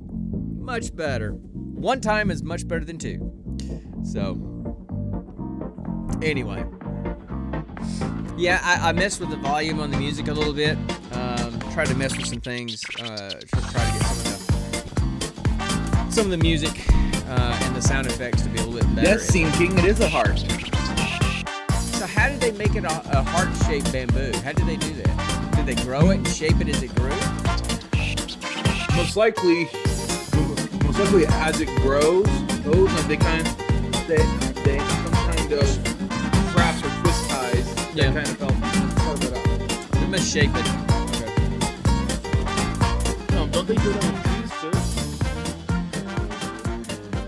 Much better. One time is much better than two. So, anyway. Yeah, I, I messed with the volume on the music a little bit. Um, tried to mess with some things. Uh, try to get some of the, some of the music uh, and the sound effects to be a little bit better. Yes, sinking. It is a heart. So how did they make it a, a heart-shaped bamboo? How did they do that? Did they grow it and shape it as it grew? Most likely, most likely as it grows, those like they kind of they they some kind of straps or twist ties that Yeah. kind of help carve it. They must shape it. No, don't they do that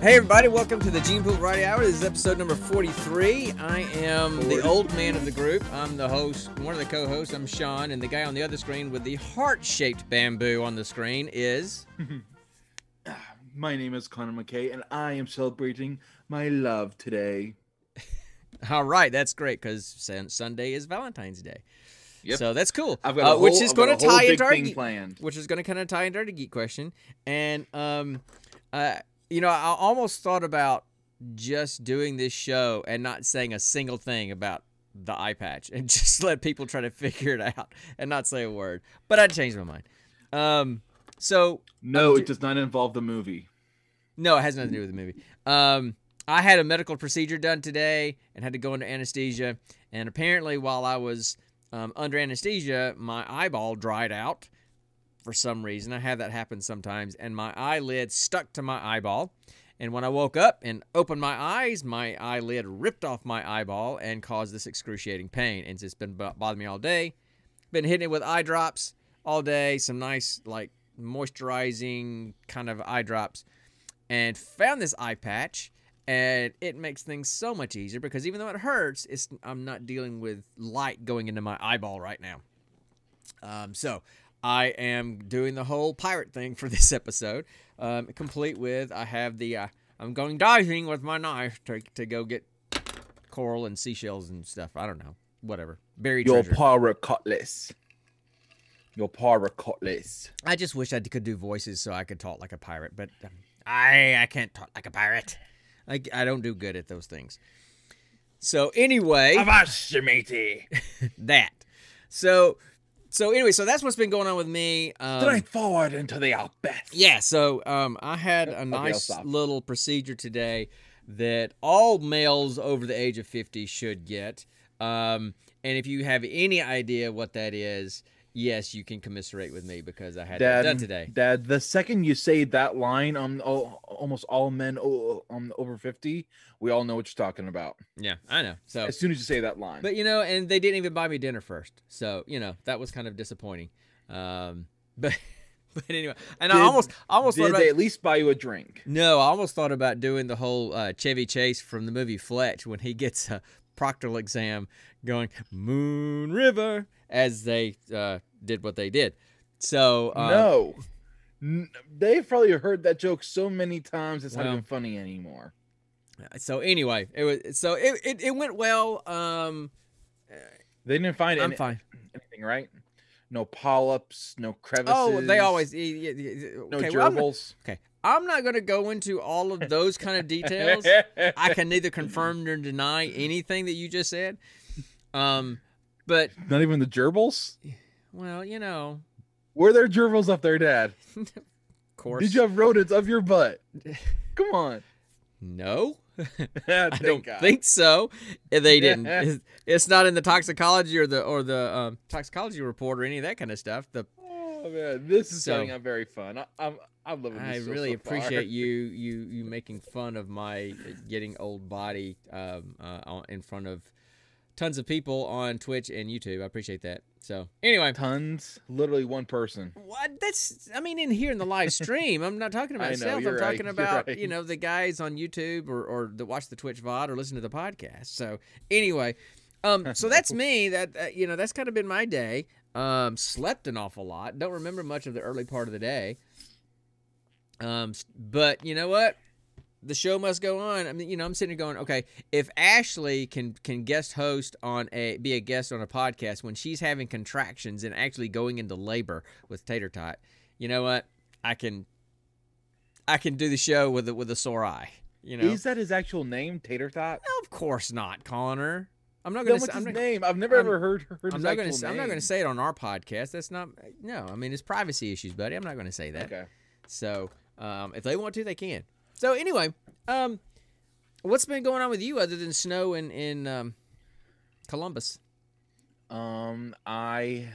Hey everybody, welcome to the Gene Pool Variety Hour. This is episode number 43. I am the old man of the group. I'm the host, one of the co-hosts. I'm Sean, and the guy on the other screen with the heart-shaped bamboo on the screen is My name is Connor McKay, and I am celebrating my love today. All right, that's great because Sunday is Valentine's Day. Yep. So that's cool. I've got Uh, which is going to tie into our planned. which is going to kind of tie into our geek question. And um, uh, you know, I almost thought about just doing this show and not saying a single thing about the eye patch and just let people try to figure it out and not say a word. But I changed my mind. Um, so No, it does not involve the movie. no, it has nothing to do with the movie. Um, I had a medical procedure done today and had to go into anesthesia. And apparently, while I was um, under anesthesia, my eyeball dried out for some reason. I have that happen sometimes, and my eyelid stuck to my eyeball. And when I woke up and opened my eyes, my eyelid ripped off my eyeball and caused this excruciating pain. And it's been bothering me all day. Been hitting it with eye drops all day, some nice, like, moisturizing kind of eye drops and found this eye patch and it makes things so much easier because even though it hurts it's i'm not dealing with light going into my eyeball right now um, so i am doing the whole pirate thing for this episode um, complete with i have the uh, i'm going diving with my knife to, to go get coral and seashells and stuff. I don't know. Whatever. Buried Your pirate cutlass. Your pirate cutlass. i just wish i could do voices so i could talk like a pirate but um, i i can't talk like a pirate. I, I don't do good at those things. So anyway. That. So, so anyway, so that's what's been going on with me. Um, Straight forward into the abyss. yeah. So, um, I had a I'll nice stop. little procedure today that all males over the age of fifty should get. Um, and if you have any idea what that is, yes, you can commiserate with me because I had that Dad, done today. Dad, the second you say that line on oh, almost all men oh, um, over 50, we all know what you're talking about. Yeah, I know. So, As soon as you say that line. but you know, and they didn't even buy me dinner first, so you know that was kind of disappointing. Um, but. But anyway, and I Did- almost, I almost thought Did about they at least buy you a drink? No, I almost thought about doing the whole uh, Chevy Chase from the movie Fletch when he gets a proctoral exam going Moon River as they uh, did what they did. So uh, no. N- They've probably heard that joke so many times it's not even funny anymore. So anyway, it was so it, it, it went well. Um, They didn't find I'm any- fine. anything, right? No polyps, no crevices. Oh, they always y- y- y- no okay. well, I'm gerbils. okay, I'm not going to go into all of those kind of details. I can neither confirm nor deny anything that you just said. Um, but Not even the gerbils. Well, you know, Were there gerbils up there, Dad? of course. Did you have rodents of your butt? Come on. No. I don't God. think so. They didn't. It's, it's not in the toxicology or the or the um, toxicology report or any of that kind of stuff. The Oh man, this is So- out very fun. I, I'm I'm loving this. I so- really so appreciate you you you making fun of my getting old body um, uh, in front of tons of people on Twitch and YouTube. I appreciate that. So anyway, Tons, literally one person. what that's I mean in here in the live stream. I'm not talking about know, myself. I'm right, talking about right. you know the guys on YouTube or or that watch the Twitch VOD or listen to the podcast. So anyway, um, so that's me. That uh, you know that's kind of been my day. Um, slept an awful lot. Don't remember much of the early part of the day. Um, but you know what? The show must go on. I mean, you know, I'm sitting here going, okay, if Ashley can can guest host on a be a guest on a podcast when she's having contractions and actually going into labor with Tater Tot, you know what? I can I can do the show with a, with a sore eye. You know, Is that his actual name, Tater Tot? of course not, Connor. I'm not gonna. what's say, his not, name? I've never I'm- ever heard, heard I'm his not gonna. say- I'm not gonna say it on our podcast. That's not. No, I mean it's privacy issues, buddy. I'm not gonna say that. Okay. So um, if they want to, they can. So anyway, um, what's been going on with you other than snow in in um, Columbus? Um, I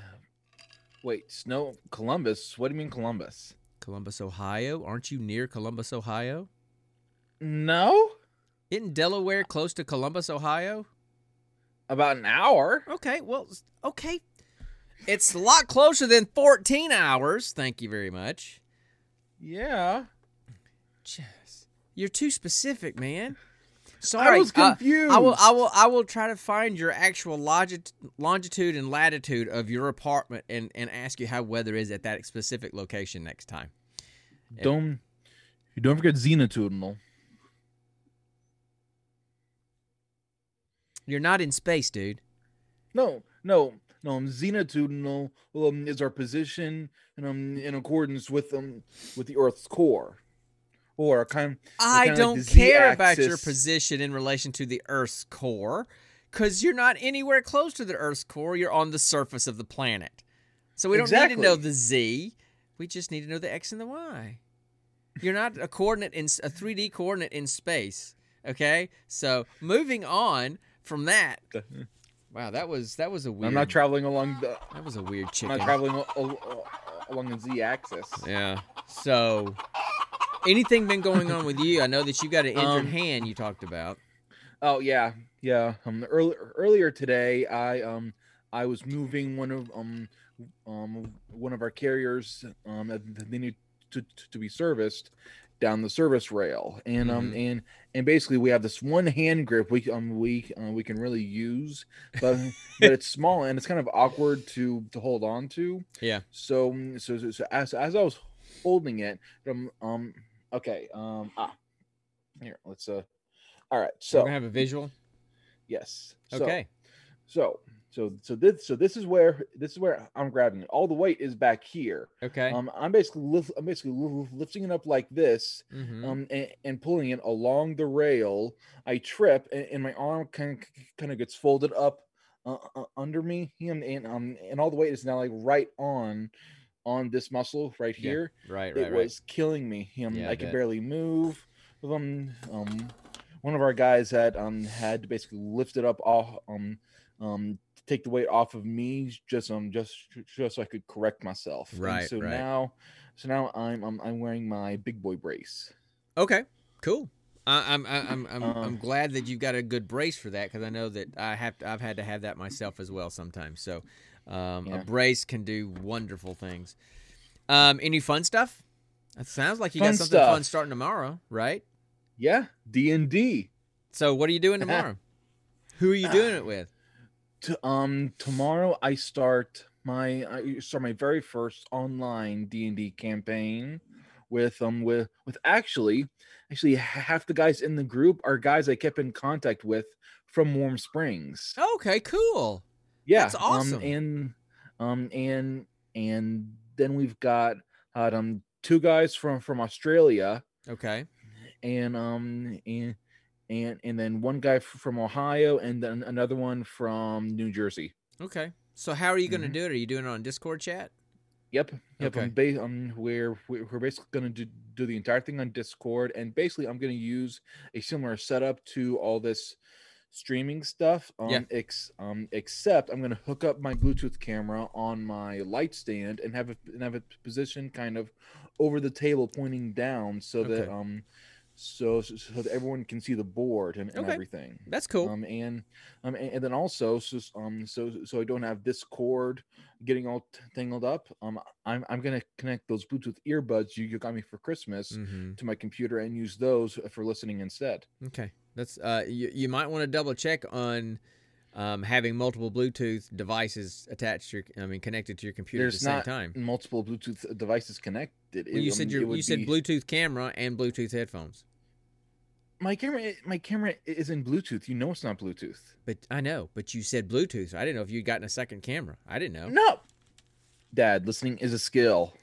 wait. Snow Columbus. What do you mean Columbus? Columbus, Ohio. Aren't you near Columbus, Ohio? No, Isn't Delaware close to Columbus, Ohio? about an hour. Okay, well, okay. It's a lot closer than 14 hours. Thank you very much. Yeah. You're too specific, man. Sorry, I was uh, confused. I will, I will, I will try to find your actual longit- longitude and latitude of your apartment and, and ask you how weather is at that specific location next time. Don't you don't forget Xenotudinal. You're not in space, dude. No, no, no. Um, Xenotudinal um, is our position and um in accordance with um with the Earth's core, or kind. I kinda like don't the care about your position in relation to the Earth's core, because you're not anywhere close to the Earth's core. You're on the surface of the planet, so we don't need to know the Z. We just need to know the X and the Y. You're not a coordinate in a 3D coordinate in space. Okay, so moving on from that. Wow, that was that was a weird. I'm not traveling along the. that was a weird I'm not traveling al- al- along the Z-axis. Yeah. So, anything been going on with you? I know that you got an injured Um, hand. You talked about. Oh yeah, yeah. Um, early, earlier today, I um, I was moving one of um, um, one of our carriers um, that they need to, to be serviced down the service rail, and um, and and basically we have this one hand grip we um we uh, we can really use, but but it's small and it's kind of awkward to to hold on to. Yeah. So so so, so as as I was holding it, um um okay um ah here let's uh all right So, we're gonna have a visual. Yes. So, Okay. So so so this so this is where this is where I'm grabbing it. All the weight is back here. Okay. Um, I'm basically I'm basically li- lifting it up like this, hmm um, and, and pulling it along the rail. I trip, and, and my arm kind of kind of gets folded up uh, uh, under me, and and um and all the weight is now like right on on this muscle right Yeah, here right. it Right. Right. was killing me. Um, Yeah, I I could barely move. Um, um, one of our guys had um had to basically lift it up off um um to take the weight off of me just um just just so I could correct myself. And Right, so right. now, so now I'm I'm, I'm wearing my big boy brace. Okay. Cool. I, I'm I'm I'm, Uh, I'm glad that you've got a good brace for that because I know that I have to, I've had to have that myself as well sometimes. So, um, a brace can do wonderful things. Um, any fun stuff? It sounds like you got Fun something fun starting tomorrow, right? Yeah, D and D. So, what are you doing tomorrow? Who are you doing it with? To um tomorrow I start my I start my very first online D and D campaign with um with with actually actually half the guys in the group are guys I kept in contact with from Warm Springs. Okay, cool. Yeah, that's awesome. Um, and um and and then we've got uh, um two guys from from Australia Okay. and um and and and then one guy from Ohio and then another one from New Jersey. Okay. So, how are you going to Mhm. do it? Are you doing it on Discord chat? Yep. Yep. Okay. I'm ba- um, we're we're we're basically gonna do, do the entire thing on Discord, and basically I'm gonna use a similar setup to all this streaming stuff. Um, Yeah. ex, um, except I'm gonna hook up my Bluetooth camera on my light stand and have it and have it positioned kind of over the table, pointing down, so that um, so so so that everyone can see the board and, and Okay. everything. That's cool. Um, and um, and, and then also, so um, so so I don't have this cord getting all tangled up. Um, I'm I'm gonna connect those Bluetooth earbuds you, you got me for Christmas mm-hmm. to my computer and use those for listening instead. Okay, that's uh, you, you might want to double check on um, having multiple Bluetooth devices attached to your, I mean, connected to your computer There's at the same not time. multiple Bluetooth devices connected. Well, you It- said um, your, you said Bluetooth camera and Bluetooth headphones, My camera, eh, my camera is in Bluetooth. You know it's not Bluetooth. but I know, but you said Bluetooth. I didn't know if you'd gotten a second camera. I didn't know. No, Dad, listening is a skill.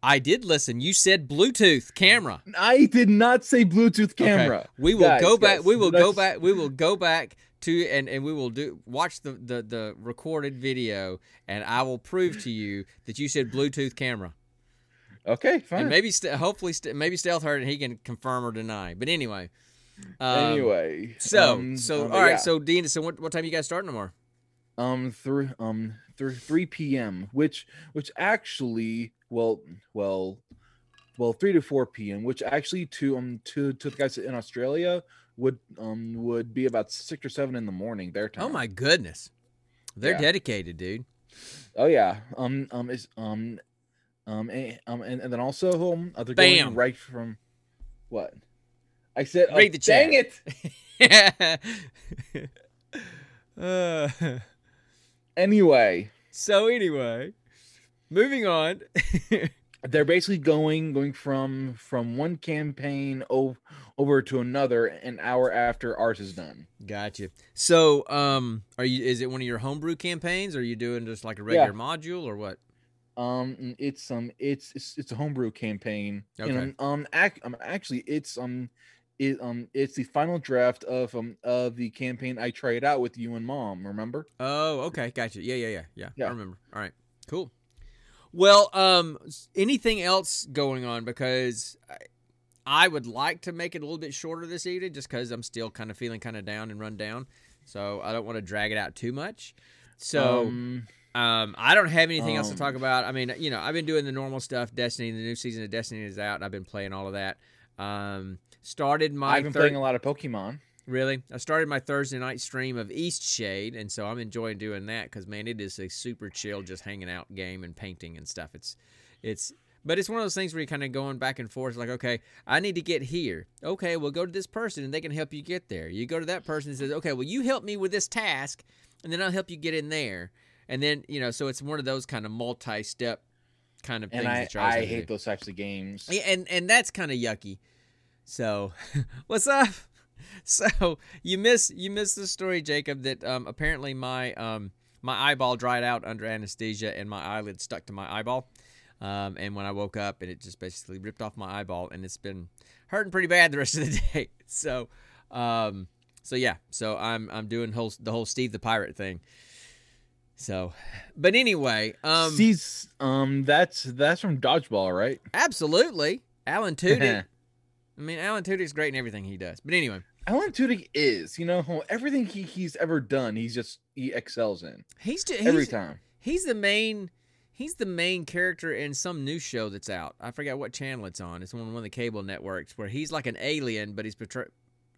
I did listen. You said Bluetooth camera. I did not say Bluetooth camera. Okay. We will Guys, go back. guys, We will go back. We will go back to and and we will do watch the the the recorded video, and I will prove to you that you said Bluetooth camera. Okay, fine. And maybe st- hopefully st- maybe Stealth heard and he can confirm or deny. But anyway. Um, anyway, So um, so um, all right. yeah. So Dean, so what what time you guys starting tomorrow? um three um three three p.m. which which actually well well well three to four p.m. which actually to um to to the guys in Australia would um would be about six or seven in the morning their time. Oh my goodness, they're Yeah. dedicated, dude. Oh yeah. Um um is um um and, um and, and then also um uh, they're Bam. going right from what I said. Read oh, the dang it. uh, Anyway, so anyway, moving on. they're basically going going from from one campaign over over to another an hour after ours is done. Gotcha. So, um, are you? Is it one of your homebrew campaigns? Or are you doing just like a regular module or what? Um, it's um, it's it's, it's a homebrew campaign. Okay. And, um, ac- um, actually, it's um, it um, it's the final draft of um of the campaign I tried out with you and mom. Remember? Oh, okay, gotcha. Yeah, yeah, yeah, yeah. Yeah. I remember. All right, cool. Well, um, anything else going on? Because I, I would like to make it a little bit shorter this evening, just because I'm still kind of feeling kind of down and run down. So I don't want to drag it out too much. So um, Um, I don't have anything else to Um, talk about. I mean, you know, I've been doing the normal stuff. Destiny, the new season of Destiny is out. I've been playing all of that. Um, started my I've been third- playing a lot of Pokemon. really. I started my Thursday night stream of Eastshade, and so I'm enjoying doing that because man, it is a super chill, just hanging out game and painting and stuff. It's, it's, but it's one of those things where you're kind of going back and forth. Like, okay, I need to get here. Okay, well, go to this person and they can help you get there. You go to that person and says, okay, well, you help me with this task, and then I'll help you get in there. And then you know, so it's one of those kind of multi-step kind of And things I, that I hate do. those types of games. Yeah, and and that's kind of yucky. So, what's up? So you miss you miss the story, Jacob. That um, apparently my um my eyeball dried out under anesthesia and my eyelid stuck to my eyeball. Um, and when I woke up, and it just basically ripped off my eyeball, and it's been hurting pretty bad the rest of the day. So, um, so yeah, so I'm I'm doing whole the whole Steve the Pirate thing. So, but anyway, um, Sees, um, that's that's from Dodgeball, right? absolutely, Alan Tudyk. I mean, Alan Tudyk's great in everything he does. But anyway, Alan Tudyk is, you know, everything he, he's ever done, he's just he excels in he's just, every he's, time. he's the main he's the main character in some new show that's out. I forget what channel it's on. It's on one of the cable networks where he's like an alien, but he's portray-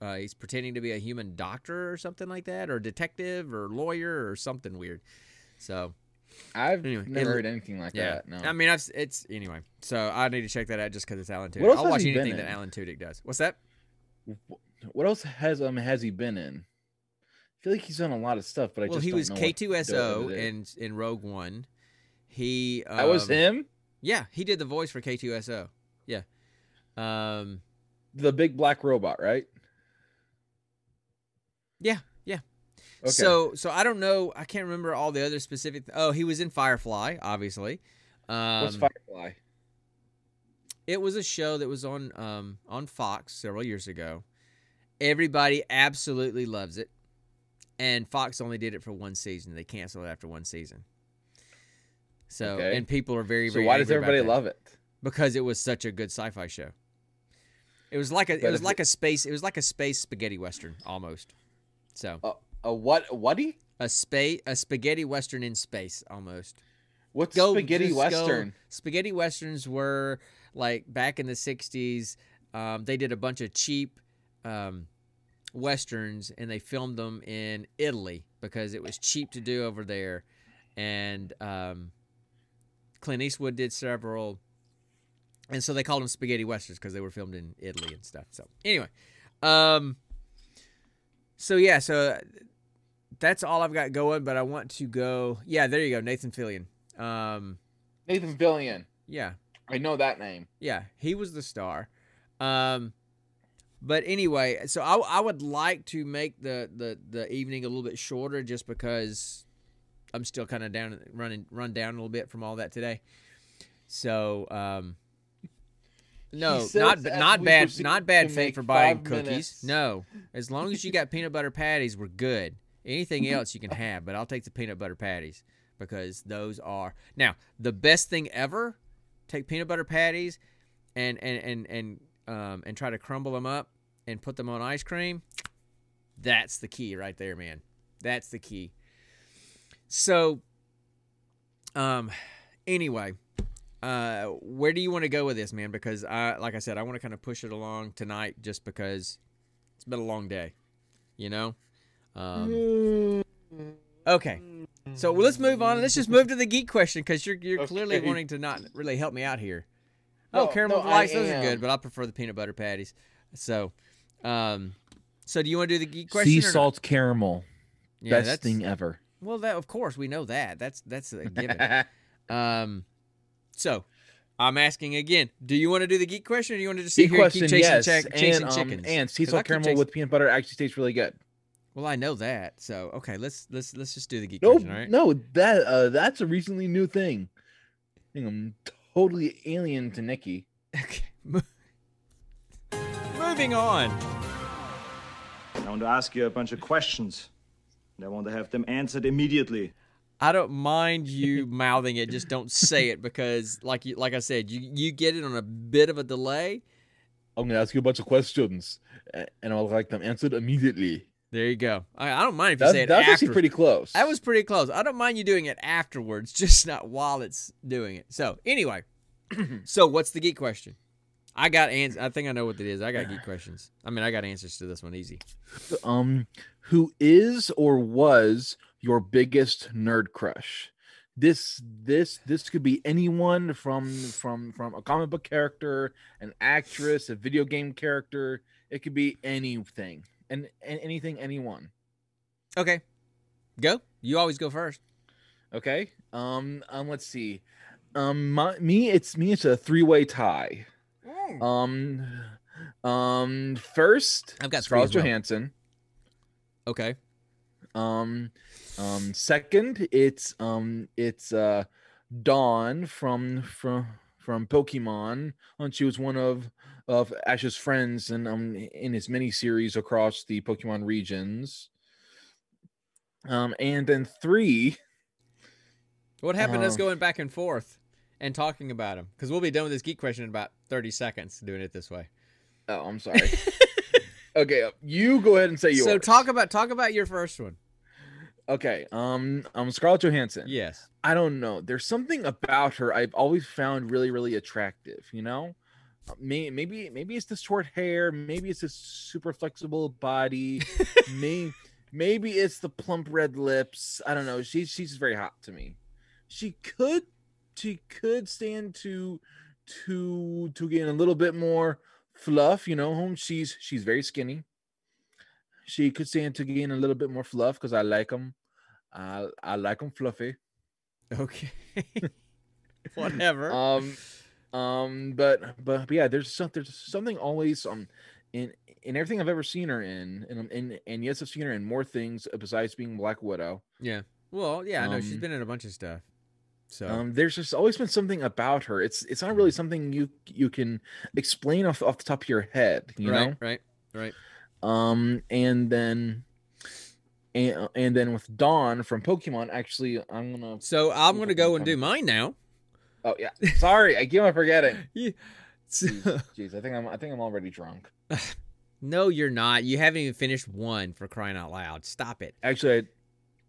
uh, he's pretending to be a human doctor or something like that, or detective or lawyer or something weird. So I've Anyway, never it- heard anything like yeah, that. No, I mean, I've, it's anyway. So I need to check that out just because it's Alan Tudyk. What else I'll watch anything that? Alan Tudyk does. What's that? what else has um has he been in? I feel like he's done a lot of stuff, but I well, just he was K2SO what in in Rogue One. He um, that was him, Yeah, he did the voice for K2SO. Yeah. Um. the big black robot, right? Yeah. Okay. So so I don't know. I can't remember all the other specific. Oh, he was in Firefly, obviously. Um, what's Firefly? It was a show that was on um on Fox several years ago. Everybody absolutely loves it, and Fox only did it for one season. They canceled it after one season. So Okay. and people are very So very. why does everybody love it? because it was such a good sci-fi show. It was like a it was like a space it was like a space spaghetti western almost. So A what? Whaty? a space a spaghetti western in space almost. What's Go- spaghetti just go- western? Spaghetti westerns were like back in the '60s. Um, they did a bunch of cheap um, westerns and they filmed them in Italy because it was cheap to do over there. And um, Clint Eastwood did several, and so they called them spaghetti westerns because they were filmed in Italy and stuff. So anyway, um, so yeah, so that's all I've got going. But I want to go. Yeah, there you go, Nathan Fillion. Um, Nathan Fillion. yeah, I know that name. yeah, he was the star. Um, but anyway, so I, I would like to make the, the, the evening a little bit shorter just because I'm still kind of down, running, run down a little bit from all that today. So, um, no, not not bad, not bad fate for buying cookies. minutes. No, as long as you got peanut butter patties, we're good. Anything else you can have, but I'll take the peanut butter patties because those are now the best thing ever. Take peanut butter patties and and and and um and try to crumble them up and put them on ice cream. That's the key right there, man. That's the key. So, um, anyway, uh, where do you want to go with this, man? Because I, like I said, I want to kind of push it along tonight, just because it's been a long day, you know. Um, okay, so well, let's move on. Let's just move to the geek question because you're you're clearly wanting to not really help me out here. Oh, No, caramel no, I delights, those are good, but I prefer the peanut butter patties. So, um, so do you want to do the geek question? Sea or not? salt caramel, Yeah, best that's, thing ever. Well, that of course we know that. That's that's a given. um, so I'm asking again: Do you want to do the geek question, or do you want to just sit Geek here and keep question, chasing, yes, check, chasing and um, and sea 'Cause I salt caramel chasing- with peanut butter actually tastes really good. Well, I know that. So okay, let's let's let's just do the geek No, question. All right. no, that uh, that's a recently new thing. I think I'm totally alien to Nikki. Okay. Moving on. I want to ask you a bunch of questions. And I want to have them answered immediately. I don't mind you mouthing it, just don't say it because, like you, like I said, you you get it on a bit of a delay. I'm gonna ask you a bunch of questions, and I'll like them answered immediately. There you go. I, I don't mind if you That's, say it that's after. actually pretty close. That was pretty close. I don't mind you doing it afterwards, just not while it's doing it. So anyway, so what's the geek question? I got ans- I think I know what it is. I got geek questions. I mean, I got answers to this one easy. um, who is or was your biggest nerd crush? This this this could be anyone from from from a comic book character, an actress, a video game character. It could be anything and, and anything, anyone. Okay, go. You always go first. Okay. Um. Um. Let's see. Um. My, me. It's me. It's a three way tie. Um. Um. First, I've got Scarlett well. Johansson. Okay. Um. Um. Second, it's um. It's uh, Dawn from from from Pokemon. And she was one of of Ash's friends and um in his mini series across the Pokemon regions. Um. And then three. What happened to us Um, going back and forth and talking about him? Because we'll be done with this geek question in about thirty seconds. Doing it this way. Oh, I'm sorry. okay, uh, you go ahead and say yours. So talk about talk about your first one. Okay, um, um, Scarlett Johansson. Yes. I don't know. There's something about her I've always found really, really attractive. You know, Uh, maybe maybe it's the short hair. Maybe it's this super flexible body. May- maybe it's the plump red lips. I don't know. She's she's very hot to me. She could she could stand to to to gain a little bit more fluff. You know, she's she's very skinny. She could stand to gain a little bit more fluff because I like them. I I like them fluffy. Okay. Whatever. um um but but, but yeah there's some, there's something always um in in everything i've ever seen her in and um, and and yes i've seen her in more things besides being black widow yeah. Well, yeah. I know she's um, been in a bunch of stuff. So um there's just always been something about her it's it's not really something you you can explain off off the top of your head you right, know right, right. um and then and, and then with dawn from pokemon actually i'm gonna So I'm gonna go and do mine now. Oh yeah sorry i keep on forgetting Yeah. Jeez, jeez i think i'm i think i'm already drunk no, you're not. You haven't even finished one for crying out loud. Stop it. actually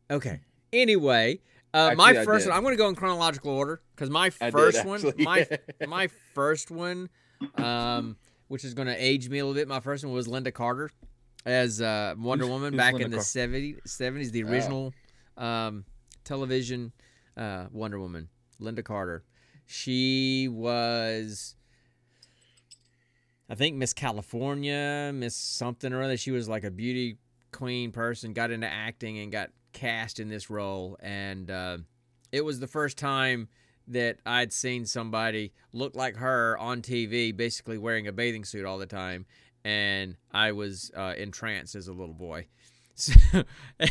I, Okay. Anyway, uh, my Actually, I first one. I'm going to go in chronological order because my I did, first one, my my first one, um, which is going to age me a little bit. My first one was Lynda Carter as uh, Wonder Who's- Woman who's back Lynda in the Car- 70s, 70s, the Oh. original um, television uh, Wonder Woman, Lynda Carter. She was. I think Miss California, Miss something or other. She was like a beauty queen person, got into acting and got cast in this role. And uh, it was the first time that I'd seen somebody look like her on TV, basically wearing a bathing suit all the time. And I was uh, entranced as a little boy. So,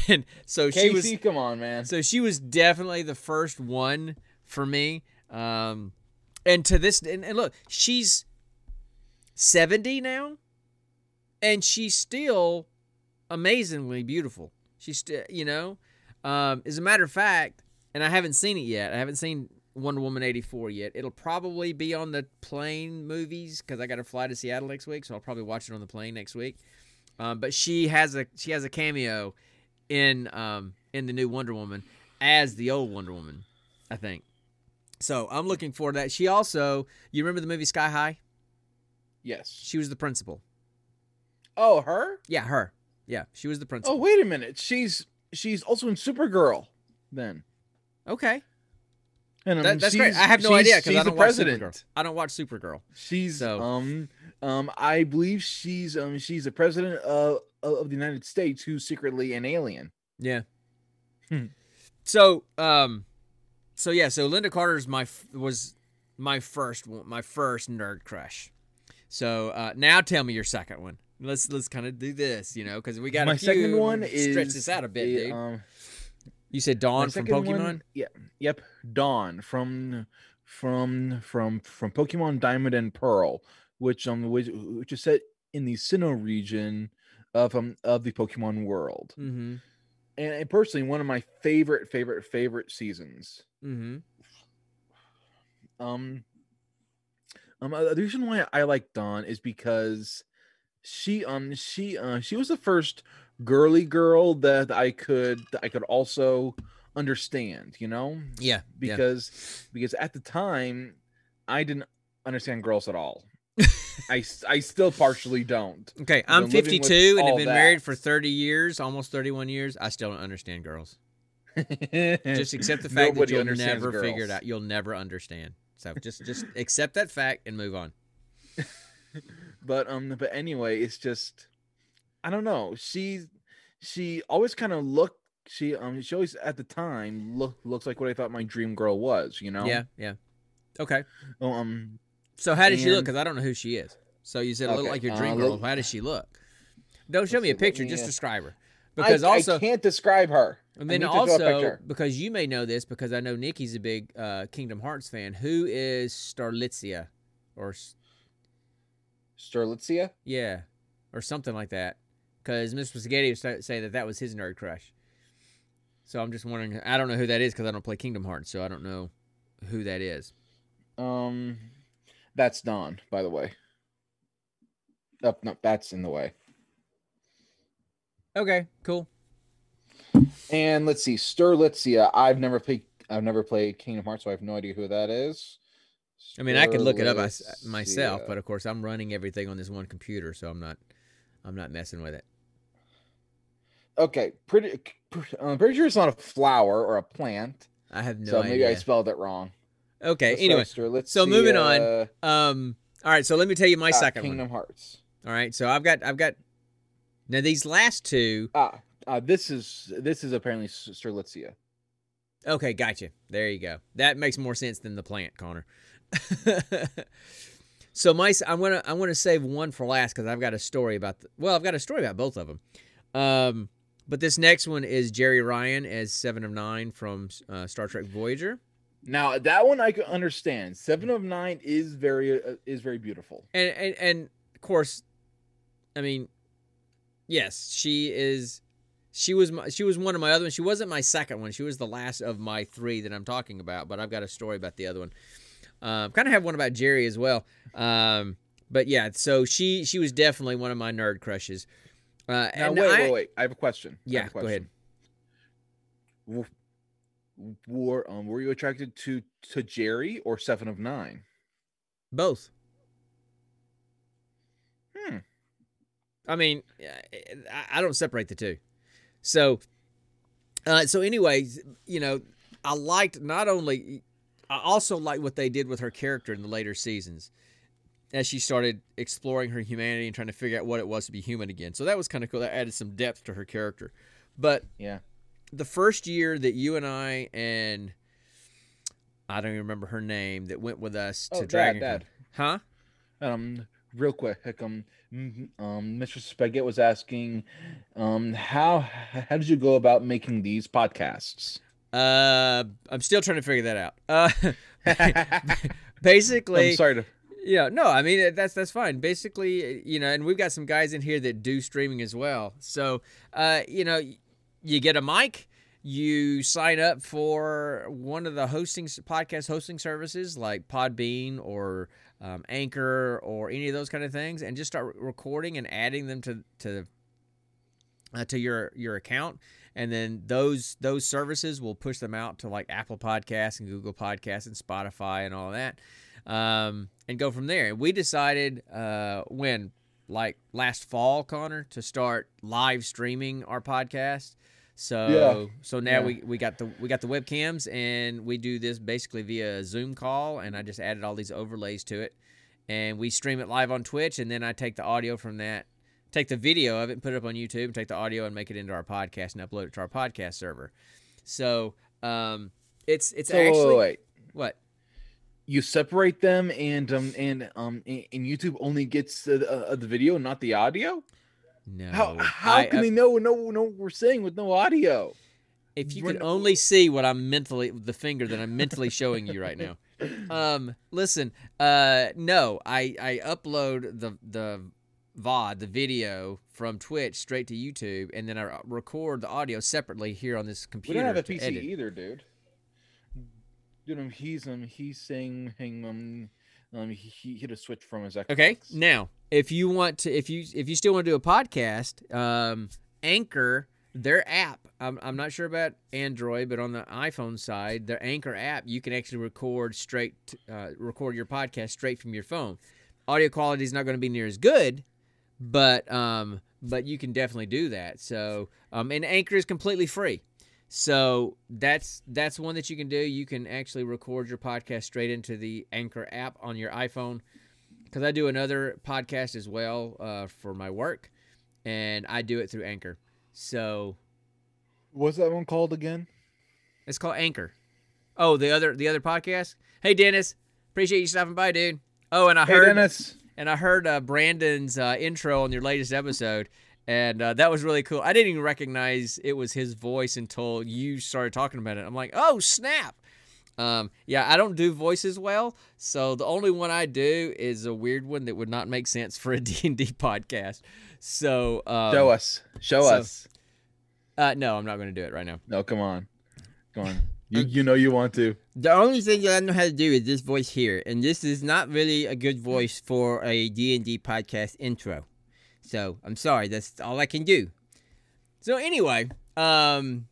and so she was come on, man. so she was definitely the first one for me. Um, and to this and, and look, she's 70 now and she's still amazingly beautiful. She's still, you know, um, as a matter of fact, and I haven't seen it yet. I haven't seen Wonder Woman 84 yet. It'll probably be on the plane movies because I got to fly to Seattle next week, so I'll probably watch it on the plane next week. Um, but she has a she has a cameo in um, in the new Wonder Woman as the old Wonder Woman, I think. So I'm looking forward to that. She also, you remember the movie Sky High? Yes. She was the principal. Oh, her? Yeah, her. Yeah, she was the principal. Oh, wait a minute. She's she's also in Supergirl. Then. okay, And um, that, that's great. I have no idea because I don't watch president. Supergirl. I don't watch Supergirl. She's So- um um I believe she's um she's the president of of the United States who's secretly an alien. Yeah. Hmm. So, um, so yeah, so Lynda Carter's my was my first one, my first nerd crush. So uh, now tell me your second one. Let's let's kind of do this, you know, because we got my a few, second one is stretch this out a bit, the, dude. Um, you said Dawn from Pokemon. one- yeah, yep, Dawn from from from from Pokemon Diamond and Pearl, which um which, which is set in the Sinnoh region of um of the Pokemon world. Mm-hmm. And, and personally, one of my favorite favorite favorite seasons. Mm-hmm. Um, um, uh, the reason why I like Dawn is because she um she uh she was the first girly girl that I could that I could also understand, you know, Yeah. yeah. because because at the time I didn't understand girls at all. I, I still partially don't. Okay, I'm 52 and have been that. married for 30 years, almost 31 years. I still don't understand girls. Just accept the fact Nobody that you'll never figure it out. You'll never understand. So just just accept that fact and move on. but um but anyway it's just i don't know she she always kind of looked she um she always at the time look looks like what i thought my dream girl was you know Yeah, yeah. Okay. Oh, um So how does she look? Because I don't know who she is. So you said a little like your uh, dream let- girl. How does she look? Don't show me a picture. Just uh, describe her. I- Because I, also, can't describe her and I then need to draw a also because you may know this because I know Nikki's a big uh, Kingdom Hearts fan. Who is Starlitzia, or S- Sterlitzia yeah, or something like that? Because Mr. Spaghetti was saying that that was his nerd crush. So I'm just wondering. I don't know who that is because I don't play Kingdom Hearts, so I don't know who that is. um that's Dawn, by the way up no that's in the way Okay, cool. and let's see Sterlitzia i've never played i've never played kingdom hearts so i have no idea who that is I mean, I could look it up mys- myself, but of course, I'm running everything on this one computer, so I'm not, I'm not messing with it. Okay, pretty. I'm pretty sure it's not a flower or a plant. I have no so maybe I spelled it wrong. okay, Let's anyway, start, let's so see, moving on, uh, um, all right. So let me tell you my ah, second Kingdom one. Hearts. All right, so I've got, I've got. Now these last two. Ah, uh, this is this is apparently S- Sterlitzia. Okay, gotcha. There you go. That makes more sense than the plant, Connor. so my, I'm gonna, I'm gonna save one for last because I've got a story about. The, well, I've got a story about both of them. Um, but this next one is Jeri Ryan as Seven of Nine from uh, Star Trek Voyager. Now that one I can understand. Seven of Nine is very uh, is very beautiful. and and and of course, I mean, yes, she is. She was my, she was one of my other ones. She wasn't my second one. She was the last of my three that I'm talking about. But I've got a story about the other one. Um, kind of have one about Jeri as well. Um, but yeah, so she she was definitely one of my nerd crushes. Uh, Now and wait, I, wait, wait. I have a question. Yeah, a go ahead. W- Were um were you attracted to to Jeri or Seven of Nine? both. Hmm. I mean, I- don't separate the two. So, uh, so anyways, you know, I liked not only, I also liked what they did with her character in the later seasons, as she started exploring her humanity and trying to figure out what it was to be human again. So that was kind of cool. That added some depth to her character. But Yeah. the first year that you and I and I don't even remember her name that went with us to Oh, Dad, Dragon Dad. Huh? Um, real quick, like, um, um, Mr. Spaghetti was asking, um, how how did you go about making these podcasts? Uh, I'm still trying to figure that out. Uh, basically, I'm sorry to. Yeah, no, I mean that's that's fine. Basically, you know, and we've got some guys in here that do streaming as well. So, uh, you know, you get a mic, you sign up for one of the hosting podcast hosting services like Podbean or um, Anchor or any of those kind of things, and just start recording and adding them to to uh, to your your account and then those those services will push them out to like Apple Podcasts and Google Podcasts and Spotify and all that, um, and go from there. We decided uh, when like last fall, Connor, to start live streaming our podcast. So Yeah. so now Yeah. we, we got the we got the webcams and we do this basically via a Zoom call and I just added all these overlays to it and we stream it live on Twitch and then I take the audio from that take the video of it and put it up on YouTube and take the audio and make it into our podcast and upload it to our podcast server. So um, it's it's So, actually wait, what You separate them, and um, and um, and and YouTube only gets the uh, the video, not the audio. No How how I- can uh, they know know what we're saying with no audio? if you we're could not- only see what I'm mentally the finger that I'm mentally showing you right now. Um, listen, uh, no, I I upload the the VOD, the video from Twitch straight to YouTube, and then I record the audio separately here on this computer. We don't have a PC edit. either, dude. Dude, um, he's um he's saying hang um um he, hit a switch from his Xbox. Okay. Now, if you want to, if you if you still want to do a podcast, um, Anchor, their app. I'm I'm not sure about Android, but on the iPhone side, their Anchor app, you can actually record straight, uh, record your podcast straight from your phone. Audio quality is not going to be near as good, but um, but you can definitely do that. So, um, and Anchor is completely free. So that's that's one that you can do. You can actually record your podcast straight into the Anchor app on your iPhone because I do another podcast as well uh, for my work, and I do it through Anchor. So What's that one called again? it's called Anchor. Oh, the other the other podcast. Hey Dennis, appreciate you stopping by, dude. Oh, and I Hey heard Dennis. and I heard uh, Brandon's uh, intro on your latest episode, and uh, that was really cool. I didn't even recognize it was his voice until you started talking about it. I'm like, oh snap! Um, yeah, I don't do voices well, so the only one I do is a weird one that would not make sense for a D and D podcast. So um, Show us. Show so- us. Uh, no, I'm not going to do it right now. No, come on. Come on. You you know you want to. The only thing that I know how to do is this voice here, and this is not really a good voice for a D&D podcast intro. So, I'm sorry, that's all I can do. So anyway, um,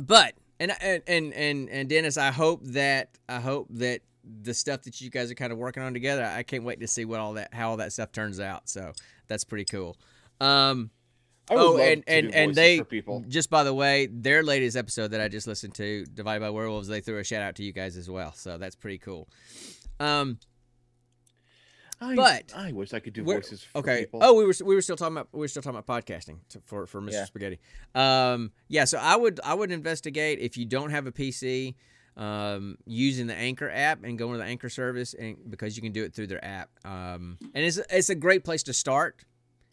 but and and and and, Dennis, I hope that I hope that the stuff that you guys are kind of working on together, I can't wait to see what all that how all that stuff turns out. So that's pretty cool. Um, oh, and and and they people. just by the way, their latest episode that I just listened to, Divided by Werewolves, they threw a shout out to you guys as well. So that's pretty cool. Um, I, but- I wish I could do voices for okay. people. Oh, we were we were still talking about we were still talking about podcasting to, for for Mr. Yeah. Spaghetti. Um, yeah. So I would I would investigate if you don't have a PC, um, using the Anchor app and going to the Anchor service, and because you can do it through their app. Um, and it's it's a great place to start.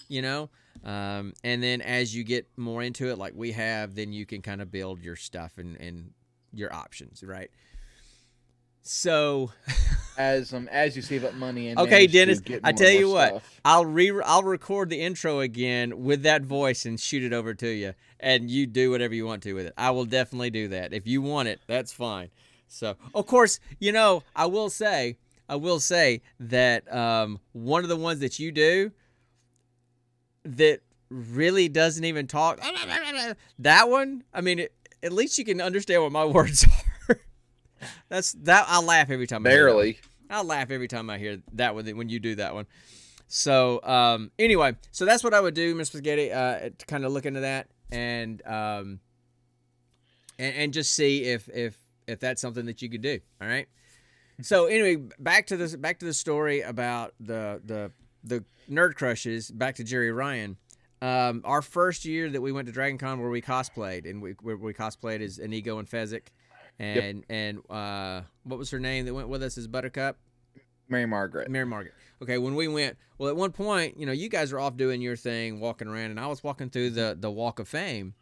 You know. Um, and then as you get more into it, like we have, then you can kind of build your stuff and, and your options, right? So as um as you save up money and Okay, Dennis, I tell you what, stuff. I'll re I'll record the intro again with that voice and shoot it over to you, and you do whatever you want to with it. I will definitely do that. If you want it, that's fine. So, of course, you know, I will say, I will say that um, one of the ones that you do that really doesn't even talk. That one, I mean, it, at least you can understand what my words are. That's that. I laugh every time. I hear that one. barely. I laugh every time I hear that one when you do that one. So um, anyway, so that's what I would do, Mr. Spaghetti, uh, to kind of look into that and um, and, and just see if if if that's something that you could do. All right. So anyway, back to this back to the story about the the the nerd crushes. Back to Jeri Ryan. Um, our first year that we went to Dragon Con where we cosplayed and we where we cosplayed as Inigo and Fezzik. And and uh, what was her name that went with us as Buttercup? Mary Margaret. Mary Margaret. Okay, when we went, well, at one point, you know, you guys were off doing your thing, walking around, and I was walking through the the Walk of Fame,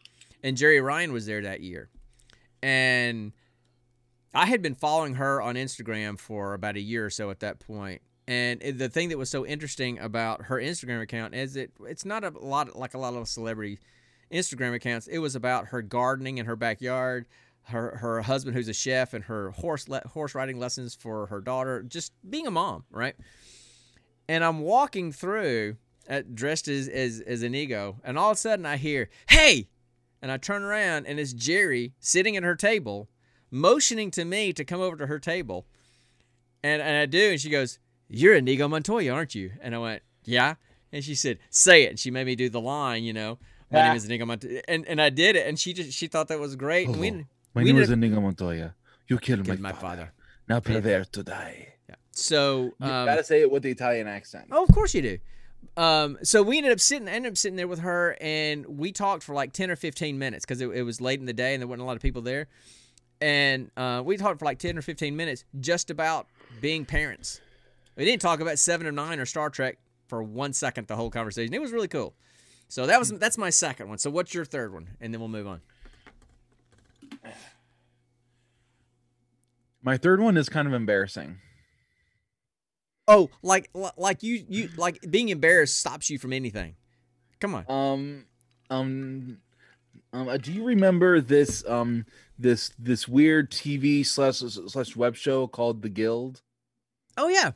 and Jeri Ryan was there that year, and I had been following her on Instagram for about a year or so at that point. And the thing that was so interesting about her Instagram account is it it's not a lot like a lot of celebrity Instagram accounts. It was about her gardening in her backyard, her her husband who's a chef, and her horse le- horse riding lessons for her daughter. Just being a mom, right? And I'm walking through at, dressed as, as as Inigo, and all of a sudden I hear, "Hey!" And I turn around, and it's Jeri sitting at her table, motioning to me to come over to her table. And, and I do, and she goes, You're Inigo Montoya, aren't you? And I went, Yeah. And she said, Say it. And she made me do the line, you know, My name is Inigo Montoya. And, and I did it, and she just she thought that was great. And we, oh. My we is up- Inigo Montoya. You killed, Killed my, my father. father. Now prepare to die. yeah. So, You um, gotta say it with the Italian accent. Oh, of course you do. Um, so we ended up sitting, ended up sitting there with her, and we talked for like ten or fifteen minutes because it, it was late in the day and there wasn't a lot of people there. And uh, we talked for like ten or fifteen minutes just about being parents. We didn't talk about Seven or Nine or Star Trek for one second. The whole conversation. It was really cool. So that was that's my second one. So what's your third one? And then we'll move on. My third one is kind of embarrassing. Oh, like like you you like being embarrassed stops you from anything. Come on. Um, um, um. uh, Do you remember this um this this weird TV slash slash web show called The Guild? Oh yeah.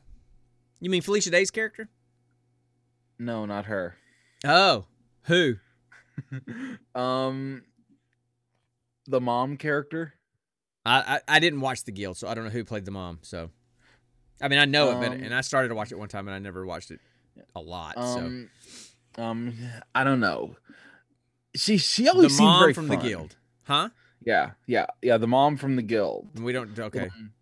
You mean Felicia Day's character? No, not her. Oh, who? um, the mom character. I, I I didn't watch the Guild, so I don't know who played the mom. So, I mean, I know it, but Um, and I started to watch it one time, and I never watched it a lot. Um, um, I don't know. She she always the seemed mom from the. Guild, huh? Yeah, yeah, yeah. The mom from the Guild. We don't. Okay. Um,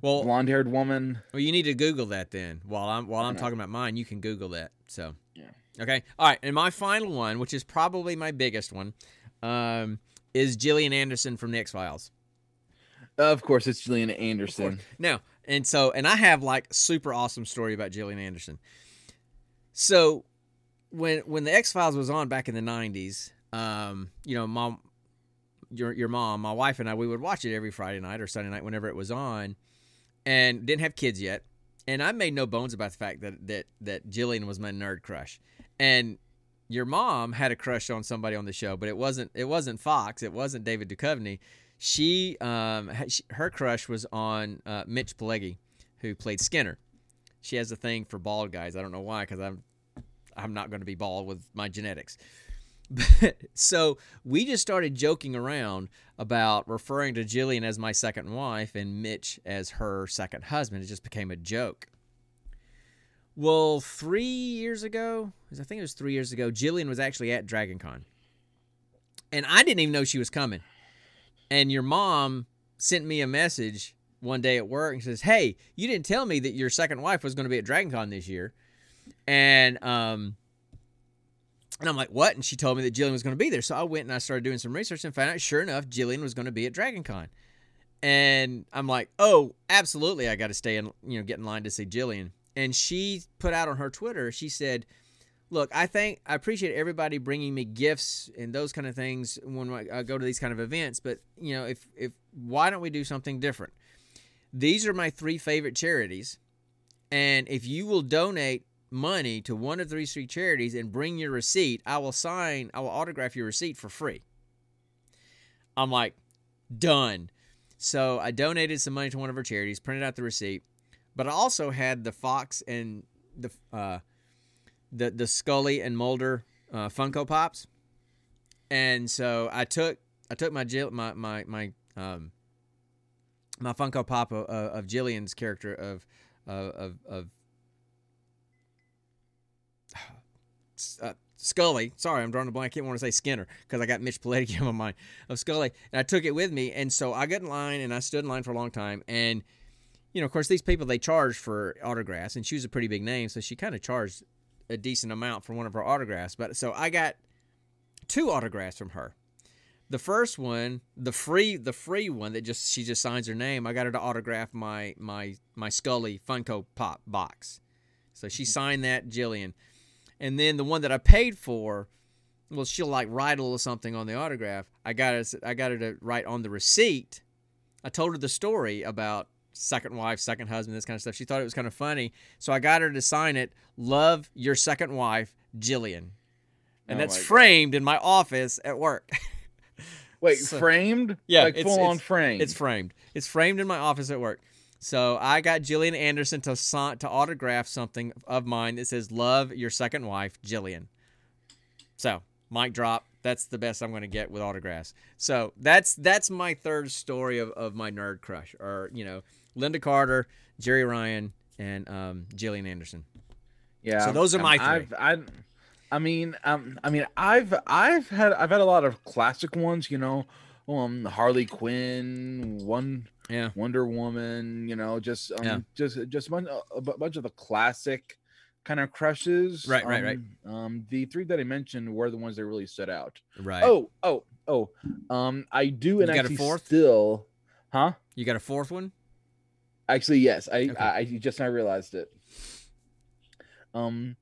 Well, blonde-haired woman. well, you need to Google that then. While I'm while I'm talking about mine, you can Google that. So. Yeah. Okay. All right. And my final one, which is probably my biggest one, um, is Gillian Anderson from the X Files. Of course, it's Gillian Anderson. Now, and so, and I have like super awesome story about Gillian Anderson. So, when when the X Files was on back in the '90s, um, you know, mom, your your mom, my wife, and I, we would watch it every Friday night or Sunday night whenever it was on, and didn't have kids yet. And I made no bones about the fact that that that Gillian was my nerd crush, and your mom had a crush on somebody on the show, but it wasn't it wasn't Fox, it wasn't David Duchovny. She um her crush was on uh, Mitch Pileggi, who played Skinner. She has a thing for bald guys. I don't know why, because I'm I'm not going to be bald with my genetics. so we just started joking around about referring to Gillian as my second wife and Mitch as her second husband. It just became a joke. Well, three years ago, I think it was three years ago, Gillian was actually at DragonCon. And I didn't even know she was coming. And your mom sent me a message one day at work and says, Hey, you didn't tell me that your second wife was going to be at DragonCon this year. And um and I'm like, what? And she told me that Gillian was going to be there. So I went and I started doing some research and found out, sure enough, Gillian was going to be at DragonCon. And I'm like, oh, absolutely, I got to stay in, you know, get in line to see Gillian. And she put out on her Twitter, she said, look, I think I appreciate everybody bringing me gifts and those kind of things when I go to these kind of events. But you know, if if why don't we do something different? These are my three favorite charities, and if you will donate money to one of these three charities and bring your receipt, I will sign, I will autograph your receipt for free. I'm like, done. So I donated some money to one of her charities, printed out the receipt, but I also had the Fox and the uh, the the Scully and Mulder uh, Funko Pops, and so I took I took my Jill my my my um my Funko Pop of, of Gillian's character of of of, uh, Scully. Sorry, I'm drawing a blank. I can't want to say Skinner because I got Mitch Pileggi on my mind of Scully, and I took it with me. And so I got in line, and I stood in line for a long time. And you know, of course, these people they charge for autographs, and she was a pretty big name, so she kind of charged a decent amount for one of her autographs. But so I got two autographs from her. The first one, the free, the free one that just she just signs her name. I got her to autograph my my my Scully Funko Pop box. So she mm-hmm. signed that, Gillian. And then the one that I paid for, well, she'll like write a little something on the autograph. I got her, I got her to write on the receipt. I told her the story about second wife, second husband, this kind of stuff. She thought it was kind of funny, so I got her to sign it. Love your second wife, Gillian, and Oh that's my God. framed in my office at work. Wait, So- framed? Yeah, like full on framed. It's framed. It's framed in my office at work. So I got Gillian Anderson to sign to autograph something of mine that says "Love your second wife, Gillian." So mic drop. That's the best I'm going to get with autographs. So that's that's my third story of, of my nerd crush, or you know, Lynda Carter, Jeri Ryan, and um, Gillian Anderson. Yeah. So those are um, my three. I've, I, I mean, um, I mean, I've I've had I've had a lot of classic ones. You know, um, Harley Quinn, one Yeah. Wonder Woman. You know, just um, Yeah. just just a bunch, a bunch of the classic kind of crushes. Right, right, right. Um, Um, the three that I mentioned were the ones that really stood out. Right. Oh, oh, oh. Um, I do, and You got a fourth? still, huh? you got a fourth one? Actually, yes. I Okay. I, I just now realized it. Um,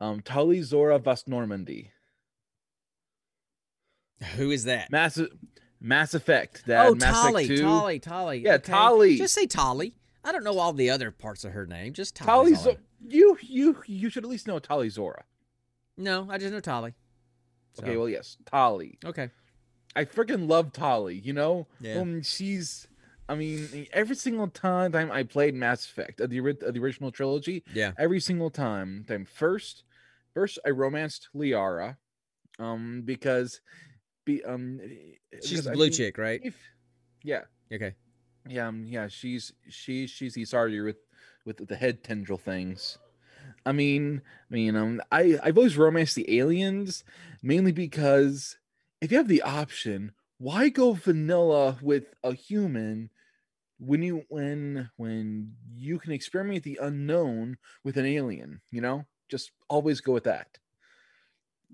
um, Tali Zora Vas Normandy, Who is that? Mass Mass Effect. That oh, Mass Tali, Effect 2. Tali, Tali. Yeah, okay. Tali. Just say Tali. I don't know all the other parts of her name. Just Tolly. Tali Zora. You you you should at least know Tali Zora. No, I just know Tali. Okay, well yes, Tali. okay. I freaking love Tali. You know, Yeah. um, she's. I mean, every single time I played Mass Effect, uh, the uh, the original trilogy, Yeah. every single time. Time first, first I romanced Liara, um, because, be um, She's the I blue mean, chick, right? If, yeah, Okay. yeah, um, yeah. She's she's she's the Sardier with with the head tendril things. I mean, I mean, um, I I've always romanced the aliens mainly because if you have the option, why go vanilla with a human when you when when you can experiment the unknown with an alien? You know, just always go with that.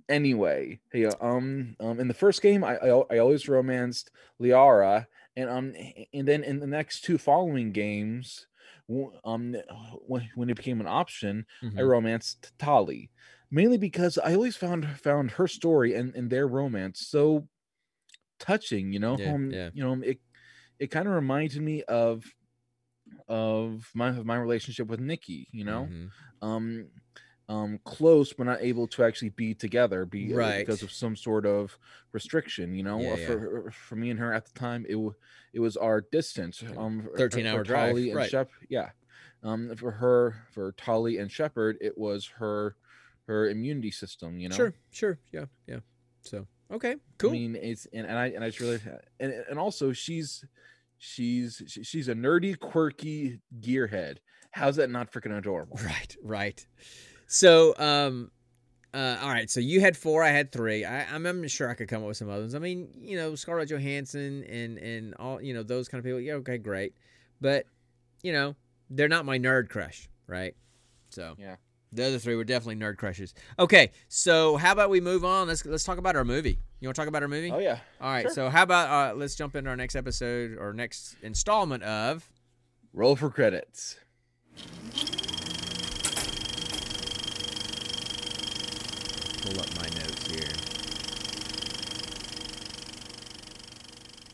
Anyway, hey, uh, um, um, in the first game, I I, I always romanced Liara, and um, and then in the next two following games, um, when when it became an option, I Mhm. romanced Tali, mainly because I always found found her story and, and their romance so touching. You know, Yeah, um, yeah. you know, it it kind of reminded me of of my of my relationship with Nikki. You know, Mhm. um, um, close but not able to actually be together, be uh, Right. because of some sort of restriction. You know, Yeah, Uh, yeah. for for me and her at the time, it wa- it was our distance. Um, 13 for hour drive, Tali and right. Shep, yeah. Um, for her, for Tali and Shepard, it was her her immunity system. You know, Sure, sure. Yeah, yeah. So, okay, cool. I mean, it's and, and I and I just really and and also she's she's she's a nerdy, quirky gearhead. How's that not freaking adorable? right, right. So, um, uh, all right. So you had four, I had three. I, I'm, I'm sure I could come up with some others. I mean, you know, Scarlett Johansson and and all, you know, those kind of people. Yeah, okay, great. But you know, they're not my nerd crush, right? So Yeah. The other three were definitely nerd crushes. Okay, so how about we move on? Let's let's talk about our movie. You want to talk about our movie? Oh yeah. All right. sure. So how about uh, let's jump into our next episode or next installment of Roll for credits. pull up my notes here.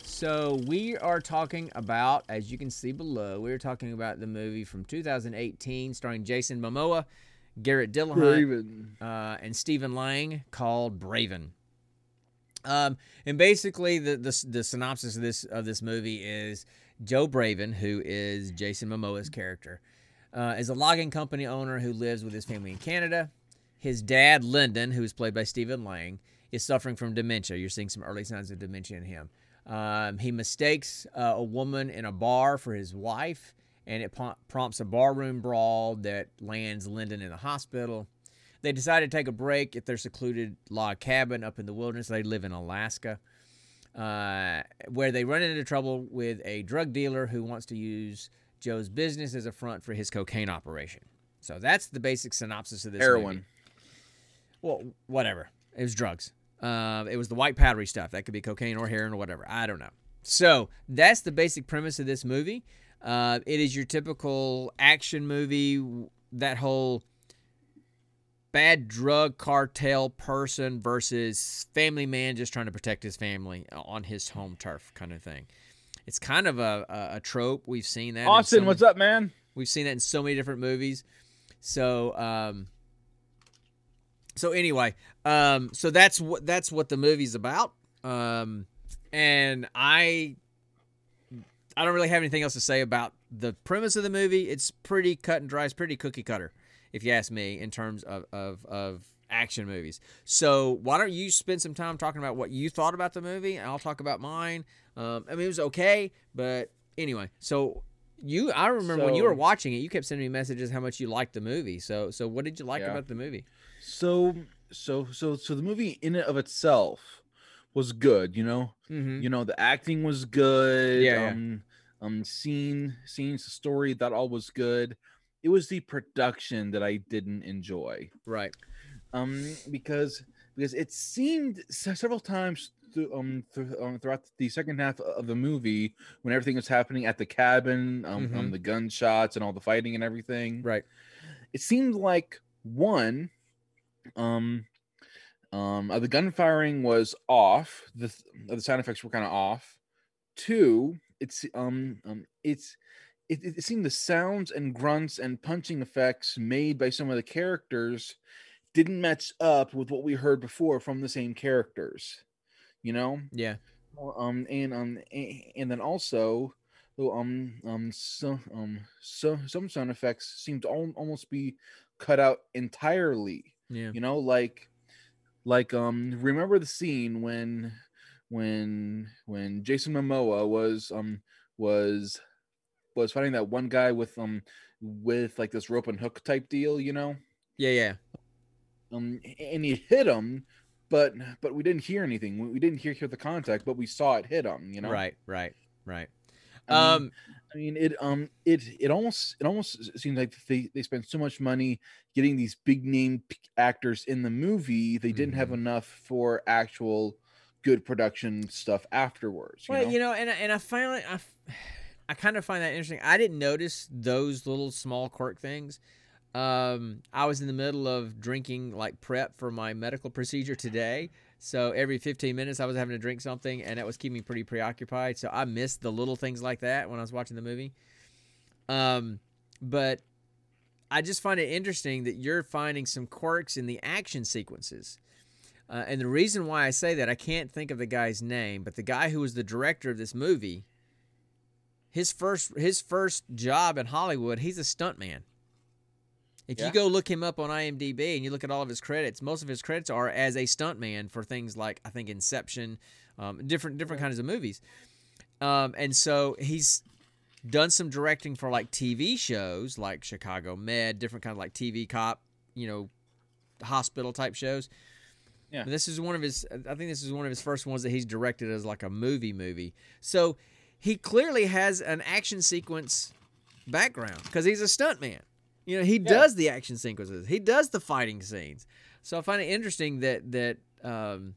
So we are talking about, as you can see below, we're talking about the movie from 2018 starring Jason Momoa, Garrett Dillahunt, uh, and Stephen Lang called Braven. Um, and basically, the, the the synopsis of this of this movie is Joe Braven, who is Jason Momoa's character, uh, is a logging company owner who lives with his family in Canada. His dad, Lyndon, who is played by Stephen Lang, is suffering from dementia. You're seeing some early signs of dementia in him. Um, he mistakes uh, a woman in a bar for his wife, and it prompts a barroom brawl that lands Lyndon in the hospital. They decide to take a break at their secluded log cabin up in the wilderness. They live in Alaska, uh, where they run into trouble with a drug dealer who wants to use Joe's business as a front for his cocaine operation. So that's the basic synopsis of this movie. Well, whatever. It was drugs. Uh, it was the white powdery stuff. That could be cocaine or heroin or whatever. I don't know. So that's the basic premise of this movie. Uh, it is your typical action movie. That whole bad drug cartel person versus family man just trying to protect his family on his home turf kind of thing. It's kind of a, a, a trope. We've seen that. Austin, so what's many- up, man? We've seen that in so many different movies. So, um, so anyway, um, so that's what that's what the movie's about. Um, and I, I don't really have anything else to say about the premise of the movie. It's pretty cut and dry. It's pretty cookie cutter, if you ask me, in terms of of, of action movies. So why don't you spend some time talking about what you thought about the movie, and I'll talk about mine. Um, I mean, it was okay, but anyway, so you, I remember when you were watching it, you kept sending me messages how much you liked the movie. So, so what did you like Yeah. about the movie? So, so, so, so the movie in and of itself was good. You know, Mm-hmm. you know the acting was good. Yeah. Um, um, scene, scenes, the story, that all was good. It was the production that I didn't enjoy. Right. um because because it seemed several times through, um, through, um throughout the second half of the movie when everything was happening at the cabin um, um Mhm. the gunshots and all the fighting and everything Right. it seemed like one um um uh, the gun firing was off the the sound effects were kind of off two it's um um it's it, it seemed the sounds and grunts and punching effects made by some of the characters didn't match up with what we heard before from the same characters you know Yeah. um and um and then also so, um um so um so some sound effects seem to al- almost be cut out entirely Yeah. you know like like um remember the scene when when when jason momoa was um was was fighting that one guy with um with like this rope and hook type deal you know Yeah. Yeah. um and he hit him but but we didn't hear anything we, didn't hear, hear the contact but we saw it hit him you know Right. Right. Right. Mean, Um. I mean, it um, it it almost it almost seems like they they spent so much money getting these big name actors in the movie, they didn't have Mhm. enough for actual good production stuff afterwards. You Well, know? you know, and I- and I finally I, I kind of find that interesting. I didn't notice those little small quirk things. Um, I was in the middle of drinking like prep for my medical procedure today, so every 15 minutes I was having to drink something, and that was keeping me pretty preoccupied. So I missed the little things like that when I was watching the movie. Um, but I just find it interesting that you're finding some quirks in the action sequences. Uh, and the reason why I say that, I can't think of the guy's name, but the guy who was the director of this movie, his first his first job in Hollywood, he's a stuntman. If you go look him up on IMDb and you look at all of his credits, most of his credits are as a stuntman for things like I think Inception, um, different different kinds of movies. Um, and so he's done some directing for like TV shows like Chicago Med, different kind of like TV cop, you know, hospital type shows. Yeah. This is one of his. I think this is one of his first ones that he's directed as like a movie movie. So he clearly has an action sequence background because he's a stuntman. You know, he does the action sequences. He does the fighting scenes. So I find it interesting that that um,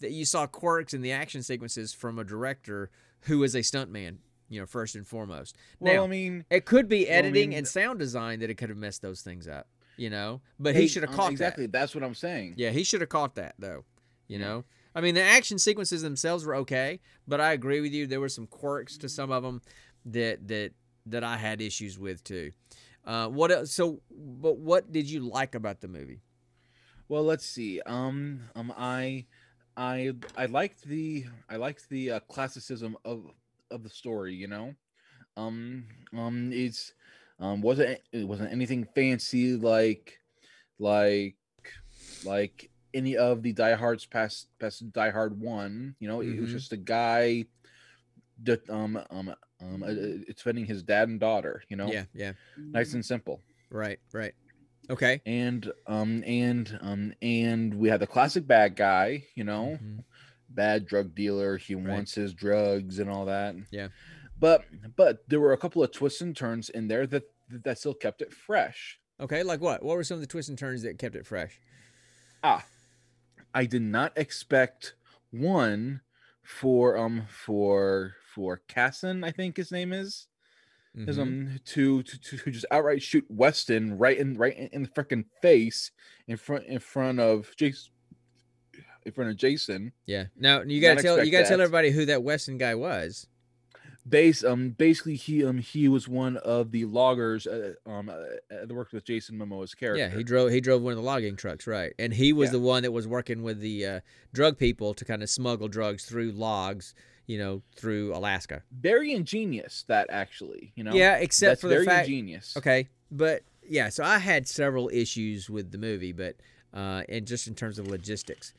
that you saw quirks in the action sequences from a director who is a stuntman. You know, first and foremost. well, now, I mean, it could be well, I editing mean, and sound design that it could have messed those things up. You know, but hey, he should have um, caught exactly. that. That's what I'm saying. Yeah, he should have caught that though. You Yeah. know, I mean, the action sequences themselves were okay, but I agree with you. There were some quirks to some of them that that that I had issues with too. Uh, what else? So, but what did you like about the movie? Well, let's see. Um, um, I, I, I liked the, I liked the uh, classicism of of the story. You know, um, um, it's, um, wasn't it wasn't anything fancy like, like, like any of the diehards past past Die Hard one. You know, it was Mhm. just a guy, that um um um, uh, it's defending his dad and daughter. You know, Yeah, yeah, nice and simple right, right. Okay. and um and um and we had the classic bad guy you know Mhm. bad drug dealer he Right. wants his drugs and all that Yeah. but but there were a couple of twists and turns in there that that still kept it fresh Okay, like what? What were some of the twists and turns that kept it fresh? ah i did not expect one for um for for Kassen i think his name is is Mhm. um to, to to just outright shoot Weston right in right in, in the freaking face in front in front of Jason in front of Jason. Yeah. Now you got to Not tell you got to tell everybody who that Weston guy was. base um basically he um he was one of the loggers uh, um uh, that worked with Jason Momoa's character. Yeah, he drove he drove one of the logging trucks, right? And he was Yeah. the one that was working with the uh, drug people to kind of smuggle drugs through logs, you know, through Alaska. very ingenious that actually, you know. yeah, except That's for the very fact. ingenious. Okay, but yeah, so I had several issues with the movie, but uh, and just in terms of logistics,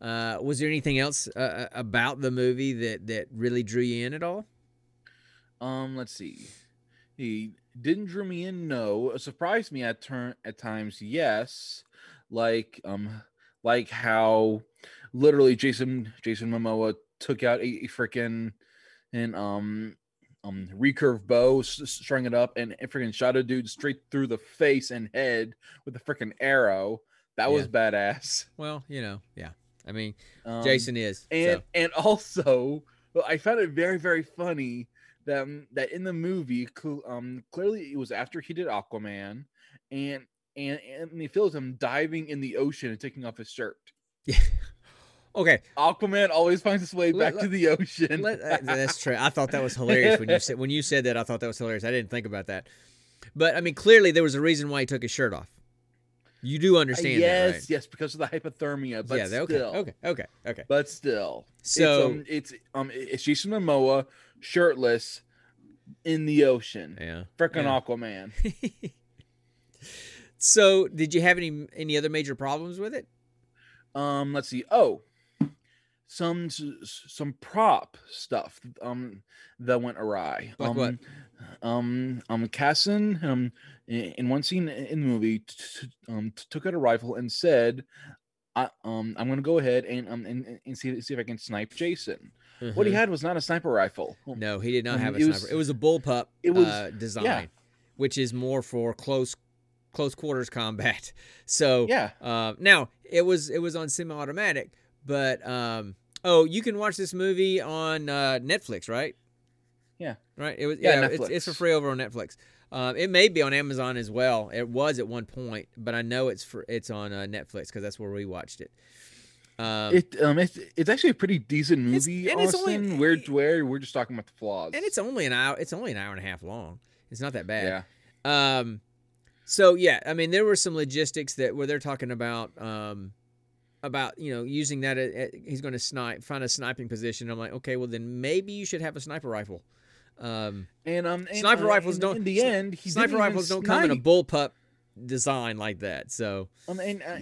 uh, was there anything else uh, about the movie that that really drew you in at all? Um, let's see. He didn't drew me in. No, it surprised me at turn at times. Yes, like um, like how literally Jason Jason Momoa took out a, a freaking and um um recurve bow, strung it up, and, freaking shot a dude straight through the face and head with a freaking arrow. That was badass. Well, you know, yeah. I mean, Um, Jason is. and so. and also well, I found it very very funny that um, that in the movie um clearly it was after he did Aquaman and and and they filmed him diving in the ocean and taking off his shirt. Okay, Aquaman always finds his way Let- back to the ocean. Let- uh, that's true. I thought that was hilarious when you said when you said that. I thought that was hilarious. I didn't think about that, but I mean, clearly there was a reason why he took his shirt off. You do Uh, understand yes, that, right? yes, because of the hypothermia. But yeah. still, Okay. Okay. Okay. Okay. but still, So- it's um, it's um, Jason Momoa shirtless in the ocean. Yeah. Frickin' Yeah. Aquaman. so, did you have any any other major problems with it? um let's see oh some some prop stuff um that went awry Like um, what? um um Kassen um in, in one scene in the movie t- um took out a rifle and said I, um I'm gonna go ahead and um and, and see see if I can snipe Jason. What he Mhm. had was not a sniper rifle. No, he did not um, have a it sniper. was- it was a bullpup it was- uh, design, which is more for close close quarters combat. So Yeah. Uh, now it was it was on semi-automatic, but um, oh, you can watch this movie on uh, Netflix, right? Yeah. Right. It was Yeah, yeah. it's, it's for free over on Netflix. Um, it may be on Amazon as well. It was at one point, but I know it's for it's on uh, Netflix because that's where we watched it. Um, It um it's it's actually a pretty decent It's- movie, and it's only- Austin. Where where we're just talking about the flaws. and it's only an hour. It's only an hour and a half long. It's not that bad. yeah. Um, so yeah, I mean, there were some logistics that where they're talking about, um, about you know using that. At, at- he's going to snipe, find a sniping position. I'm like, okay, well then maybe you should have a sniper rifle. Um, And um and, Sniper uh, rifles in, don't- in the end he sniper rifles don't come in a snipe. bullpup design like that. So Um, and uh,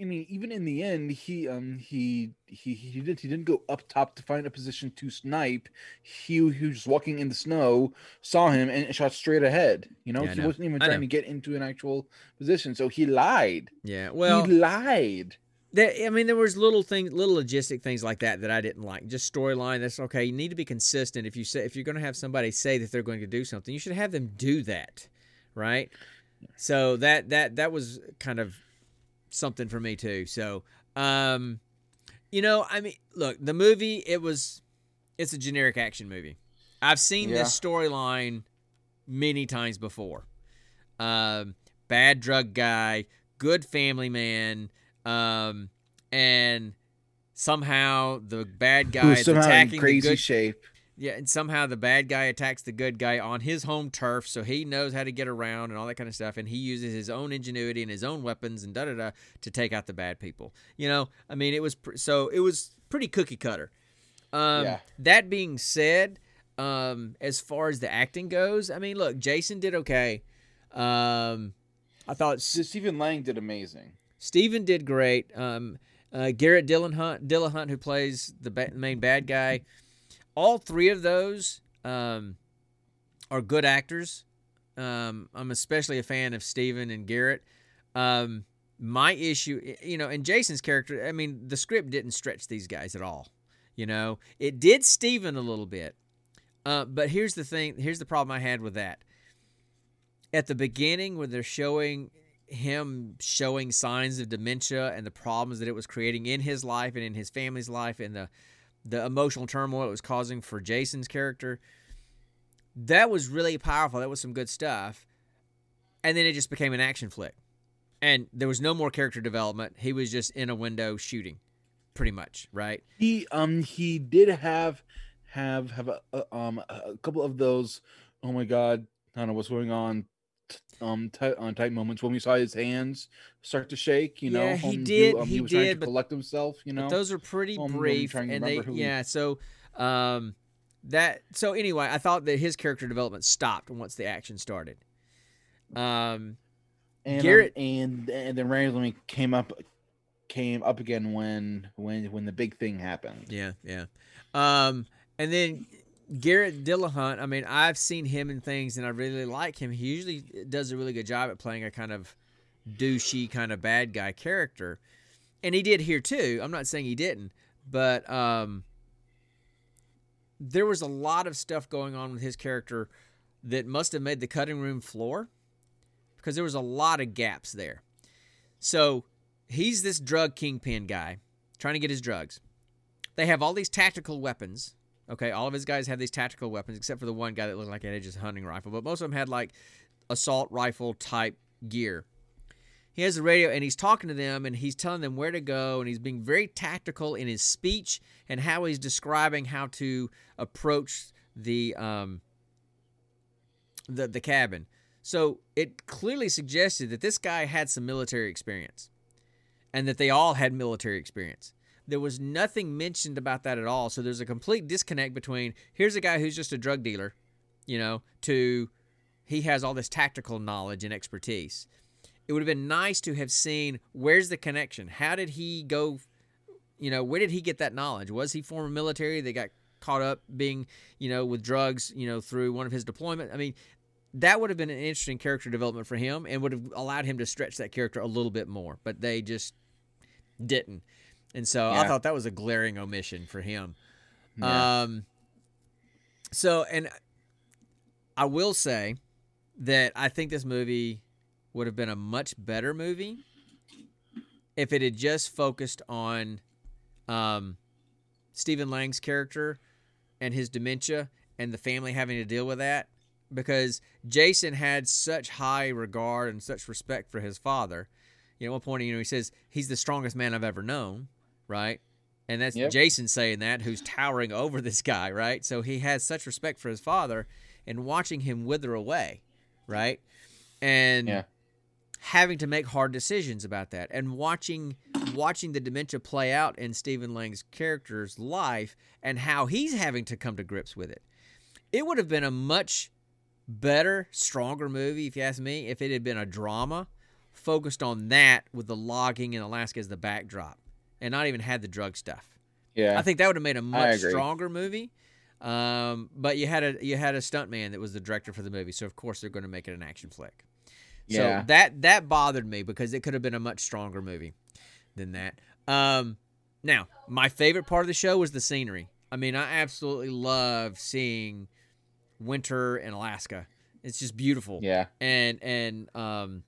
I mean, even in the end, he um he he he didn't he didn't go up top to find a position to snipe. He he was just walking in the snow, saw him, and shot straight ahead. You know, Yeah, he know. wasn't even trying to get into an actual position, so he lied. yeah, well, he lied. There, I mean, there was little things, little logistic things like that that I didn't like. Just storyline. That's okay. You need to be consistent. If you say if you're going to have somebody say that they're going to do something, you should have them do that, right? So that that that was kind of something for me too. So, um, you know, I mean, look, the movie it was, it's a generic action movie. I've seen this storyline many times before. Um, bad drug guy, good family man, um, and somehow the bad guy is attacking the crazy good. shape. Yeah, and somehow the bad guy attacks the good guy on his home turf, so he knows how to get around and all that kind of stuff, and he uses his own ingenuity and his own weapons and da da da to take out the bad people. You know, I mean, it was pr- so it was pretty cookie cutter. Um, Yeah. That being said, um, as far as the acting goes, I mean, look, Jason did okay. Um, I thought Stephen Lang did amazing. Stephen did great. Um, uh, Garrett Dillahunt, Dillahunt, who plays the ba- main bad guy, all three of those um, are good actors. Um, I'm especially a fan of Stephen and Garrett. Um, my issue, you know, and Jason's character, I mean, the script didn't stretch these guys at all. You know, it did Stephen a little bit. Uh, but here's the thing here's the problem I had with that. At the beginning, when they're showing him showing signs of dementia and the problems that it was creating in his life and in his family's life and the the emotional turmoil it was causing for Jason's character that was really powerful that was some good stuff and then it just became an action flick and there was no more character development he was just in a window shooting pretty much right He um he did have have have a, a um a couple of those. Oh my God, I don't know what's going on. Um, on tight moments when we saw his hands start to shake. You know, Yeah, he um, did- um, he was trying did, to but- collect himself. You know, But those are pretty Um, brief, and they who he- yeah. So um, that so anyway, I thought that his character development stopped once the action started. Um, and, um, Garrett- and and then randomly came up came up again when when when the big thing happened. yeah, yeah. Um, and then Garrett Dillahunt. I mean, I've seen him in things, and I really like him. He usually does a really good job at playing a kind of douchey, kind of bad guy character, and he did here too. I'm not saying he didn't, but um, there was a lot of stuff going on with his character that must have made the cutting room floor because there was a lot of gaps there. So he's this drug kingpin guy trying to get his drugs. They have all these tactical weapons. Okay, all of his guys have these tactical weapons, except for the one guy that looked like he had just a hunting rifle. But most of them had like assault rifle type gear. He has the radio and he's talking to them and he's telling them where to go and he's being very tactical in his speech and how he's describing how to approach the um the the cabin. So it clearly suggested that this guy had some military experience and that they all had military experience. There was nothing mentioned about that at all. So there's a complete disconnect between here's a guy who's just a drug dealer, you know, to he has all this tactical knowledge and expertise. It would have been nice to have seen where's the connection? How did he go you know, where did he get that knowledge? Was he former military They got caught up being, you know, with drugs, you know, through one of his deployment? I mean, that would have been an interesting character development for him and would have allowed him to stretch that character a little bit more, but they just didn't. And so I thought that was a glaring omission for him. Yeah. Um so and I will say that I think this movie would have been a much better movie if it had just focused on um, Stephen Lang's character and his dementia and the family having to deal with that because Jason had such high regard and such respect for his father. You know, at one point, you know, he says he's the strongest man I've ever known, right? And that's Yep. Jason saying that, who's towering over this guy, right? So he has such respect for his father, and watching him wither away, right? And Yeah. having to make hard decisions about that and watching watching the dementia play out in Stephen Lang's character's life and how he's having to come to grips with it. It would have been a much better, stronger movie if you ask me if it had been a drama focused on that with the logging in Alaska as the backdrop and not even had the drug stuff. yeah. I think that would have made a much stronger movie. Um, but you had a you had a stuntman that was the director for the movie, so of course they're going to make it an action flick. Yeah. So that that bothered me because it could have been a much stronger movie than that. Um, now my favorite part of the show was the scenery. I mean, I absolutely love seeing winter in Alaska. It's just beautiful yeah. and and um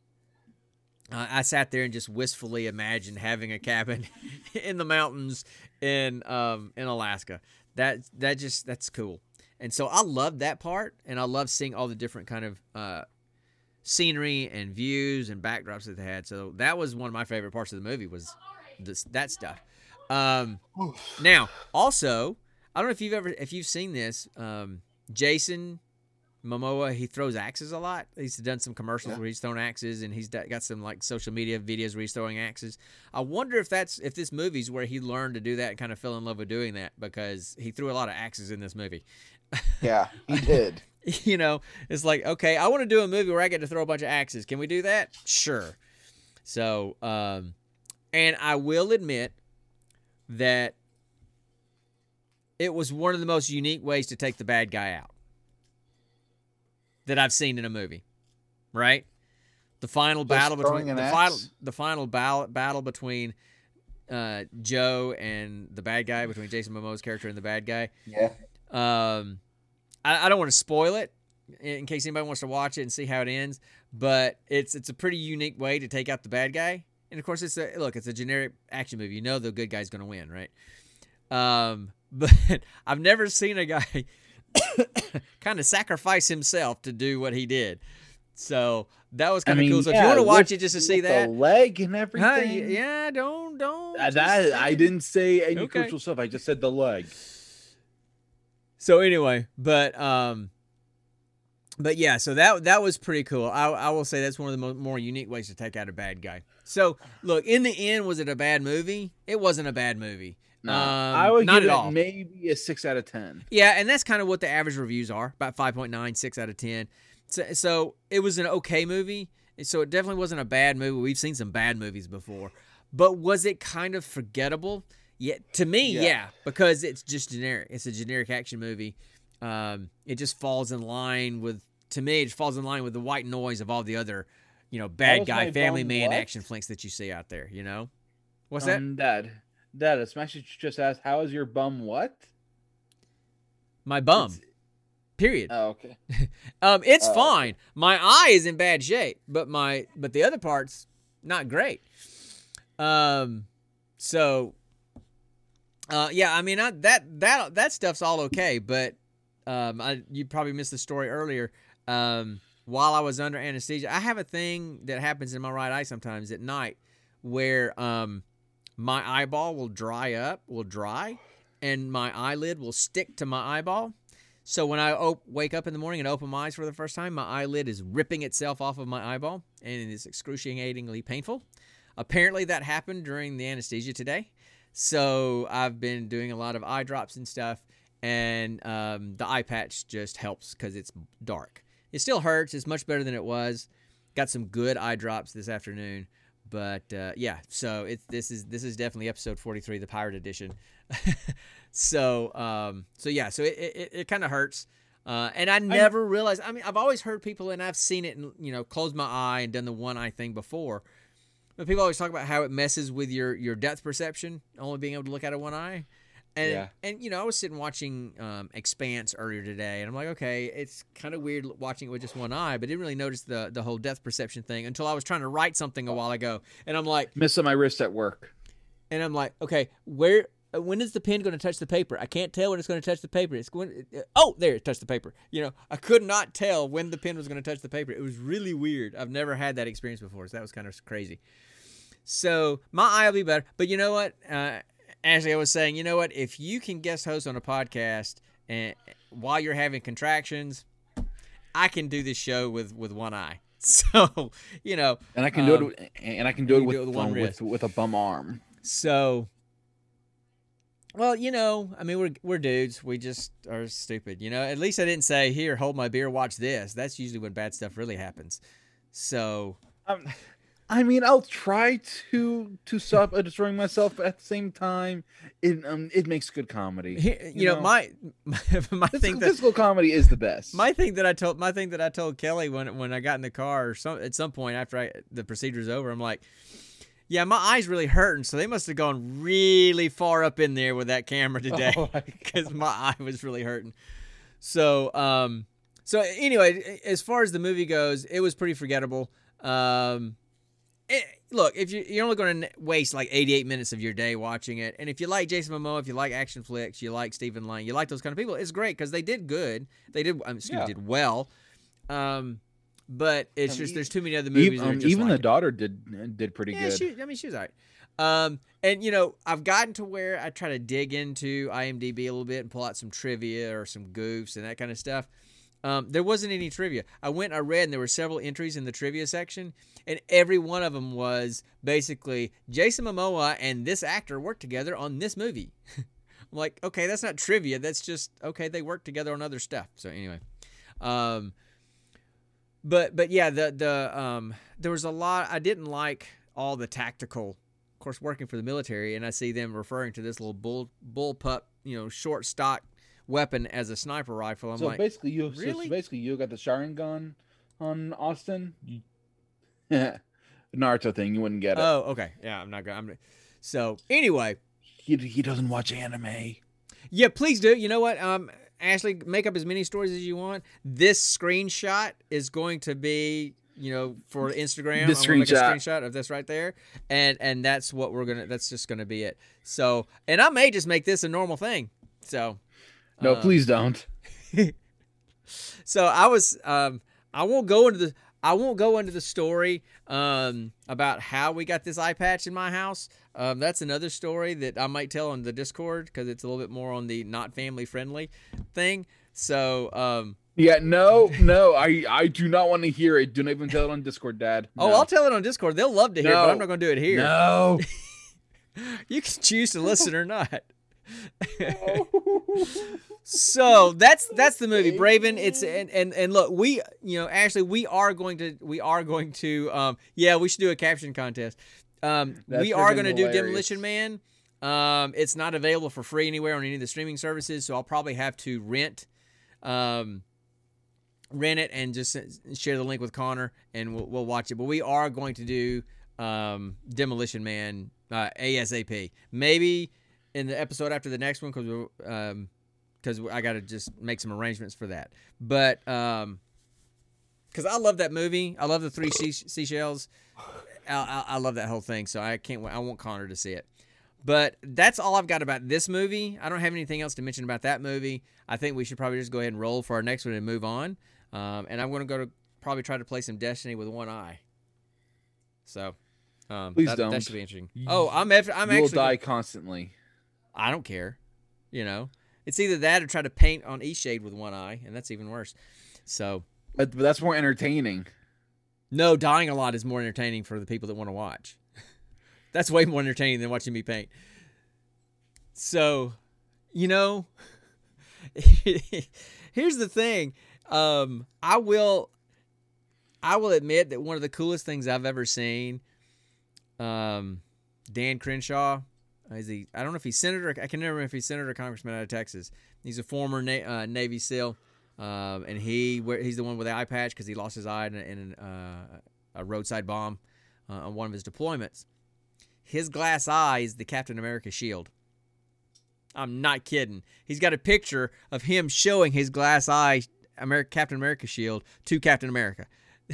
I I sat there and just wistfully imagined having a cabin in the mountains in um in Alaska. That that just that's cool. And so I loved that part and I love seeing all the different kind of uh scenery and views and backdrops that they had. So that was one of my favorite parts of the movie was this that stuff. Um now, also, I don't know if you've ever if you've seen this, um Jason Momoa, he throws axes a lot. He's done some commercials where he's thrown axes, and he's got some like social media videos where he's throwing axes. I wonder if that's if this movie's where he learned to do that and kind of fell in love with doing that because he threw a lot of axes in this movie. Yeah. He did. you know, it's like okay, I want to do a movie where I get to throw a bunch of axes. Can we do that? Sure. So, um, and I will admit that it was one of the most unique ways to take the bad guy out that I've seen in a movie. Right? The final battle between the final the final battle battle between uh, Joe and the bad guy between Jason Momoa's character and the bad guy. Yeah. Um, I, I don't want to spoil it in case anybody wants to watch it and see how it ends. But it's it's a pretty unique way to take out the bad guy. And of course, it's a look. It's a generic action movie. You know the good guy's going to win, right? Um, but I've never seen a guy kind of sacrifice himself to do what he did. So that was I kind of mean, cool. So if you want to watch with- it just to see that, the leg and everything. y- yeah, don't don't Uh, that I didn't say any Okay. crucial stuff. I just said the leg. so anyway, but um, but yeah, so that that was pretty cool. I I will say that's one of the mo- more unique ways to take out a bad guy. So look, in the end, was it a bad movie? It wasn't a bad movie. No, Um, I would not give at it all. maybe a six out of ten. Yeah, and that's kind of what the average reviews are about 5.9, 6 out of 10. So, so it was an okay movie. So it definitely wasn't a bad movie. We've seen some bad movies before. But was it kind of forgettable? Yeah, to me, yeah, Yeah. because it's just generic. It's a generic action movie. Um, it just falls in line with, to me, it just falls in line with the white noise of all the other, you know, bad guy, family man what? action flicks that you see out there. You know, what's that? Dad, Dad, a Smash just asked, "How is your bum? What?" My bum. It's- Period. Oh, okay. Um, it's Oh. fine. My eye is in bad shape, but my but the other parts not great. Um, so, uh, yeah, I mean, I, that that that stuff's all okay, but um, I you probably missed the story earlier. Um, while I was under anesthesia, I have a thing that happens in my right eye sometimes at night, where um, my eyeball will dry up, will dry, and my eyelid will stick to my eyeball. So when I op- wake up in the morning and open my eyes for the first time, my eyelid is ripping itself off of my eyeball, and it is excruciatingly painful. Apparently, that happened during the anesthesia today. So I've been doing a lot of eye drops and stuff, and um, the eye patch just helps because it's dark. It still hurts. It's much better than it was. Got some good eye drops this afternoon, but uh, yeah. So it's this is this is definitely episode forty three, the pirate edition. so um, so yeah. So it it, it kind of hurts. Uh, and I never realized. I mean, I've always heard people, and I've seen it, and you know, closed my eye and done the one eye thing before. But people always talk about how it messes with your your depth perception, only being able to look out of one eye. And Yeah. and you know, I was sitting watching um, Expanse earlier today, and I'm like, okay, it's kind of weird watching it with just one eye, but didn't really notice the the whole depth perception thing until I was trying to write something a while ago, and I'm like, Missing my wrist at work. and I'm like, okay, where? uh, When is the pen going to touch the paper? I can't tell when it's going to touch the paper. It's going. uh, Oh, there it touched the paper. You know, I could not tell when the pen was going to touch the paper. It was really weird. I've never had that experience before, so that was kind of crazy. So my eye will be better. But you know what? Uh, Ashley, I was saying, you know what? If you can guest host on a podcast and while you're having contractions, I can do this show with with one eye. So you know, And I can do Um, it. And I can do it with do it with one um, with with a bum arm. So, well, you know, I mean, we're we're dudes. We just are stupid, you know. At least I didn't say, "Here, hold my beer, watch this." That's usually when bad stuff really happens. So, Um, I mean, I'll try to to stop uh, destroying myself, but at the same time, it um it makes good comedy. you, You know, know, my my, my Physical, thing that physical comedy is the best. my thing that I told my thing that I told Kelly when when I got in the car or some at some point after I, the procedure's over, I'm like. Yeah, my eyes really hurting, so they must have gone really far up in there with that camera today. Oh my because my eye was really hurting. So, um, so anyway, as far as the movie goes, it was pretty forgettable. Um, it, look, if you you're only going to waste like 88 minutes of your day watching it, and if you like Jason Momoa, if you like action flicks, you like Stephen Lang, you like those kind of people, it's great because they did good. They did, um, excuse me, Yeah. did well. Um, but it's Um, just e- there's too many other movies. even, that are um, just even like the it. daughter did did pretty Yeah, good. she. I mean, she was alright. Um, and you know, I've gotten to where I try to dig into IMDb a little bit and pull out some trivia or some goofs and that kind of stuff. Um, there wasn't any trivia. I went, I read, and there were several entries in the trivia section, and every one of them was basically Jason Momoa and this actor worked together on this movie. I'm like, okay, that's not trivia. That's just okay. They worked together on other stuff. So anyway, um, but but yeah, the the um there was a lot I didn't like all the tactical. Of course, working for the military, and I see them referring to this little bull bull pup, you know, short stock weapon as a sniper rifle. I'm so like, basically, you so basically you got the Sharingan gun on Austin. Naruto thing, you wouldn't get it. oh, okay, yeah, I'm not gonna. I'm so anyway, he he doesn't watch anime. yeah, please do. You know what, um, Ashley, make up as many stories as you want. This screenshot is going to be. You know, for Instagram, This I'm gonna make a screenshot. screenshot of this right there, and and that's what we're gonna. That's just gonna be it. So, and I may just make this a normal thing. So, No, uh, please don't. So I was, um, I won't go into the. I won't go into the story um, about how we got this eye patch in my house. Um, that's another story that I might tell on the Discord because it's a little bit more on the not family friendly thing. So, um, Yeah, no, no, I I do not want to hear it. Do not even tell it on Discord, Dad. oh, I'll tell it on Discord. They'll love to hear, it, but I'm not going to do it here. No. You can choose to listen or not. So that's that's the movie Braven. It's and, and and look, we you know Ashley, we are going to we are going to um yeah we should do a caption contest. Um, That's we are going to do. Demolition Man. Um, it's not available for free anywhere on any of the streaming services, so I'll probably have to rent um rent it and just share the link with Connor and we'll, we'll watch it. But we are going to do um, Demolition Man uh, ASAP. Maybe in the episode after the next one because um, because I got to just make some arrangements for that. But um, because I love that movie, I love the three sea- seashells. I, I, I love that whole thing, so I can't. wait. I want Connor to see it. But that's all I've got about this movie. I don't have anything else to mention about that movie. I think we should probably just go ahead and roll for our next one and move on. Um, and I'm going to go to probably try to play some Destiny with one eye. So, um, Please that, don't. That should be interesting. Oh, I'm eff- I'm you will actually die constantly. I don't care. You know, it's either that or try to paint on E shade with one eye, and that's even worse. So, But, but that's more entertaining. no, dying a lot is more entertaining for the people that want to watch. that's way more entertaining than watching me paint. So, you know, here's the thing. Um, I will, I will admit that one of the coolest things I've ever seen. Um, Dan Crenshaw, is he? I don't know if he's senator. I can never remember if he's senator or congressman out of Texas. He's a former Na- uh, Navy SEAL, um, and he he's the one with the eye patch because he lost his eye in, a- in uh, a roadside bomb uh, on one of his deployments. His glass eye is the Captain America shield. I'm not kidding. He's got a picture of him showing his glass eye America, Captain America shield to Captain America,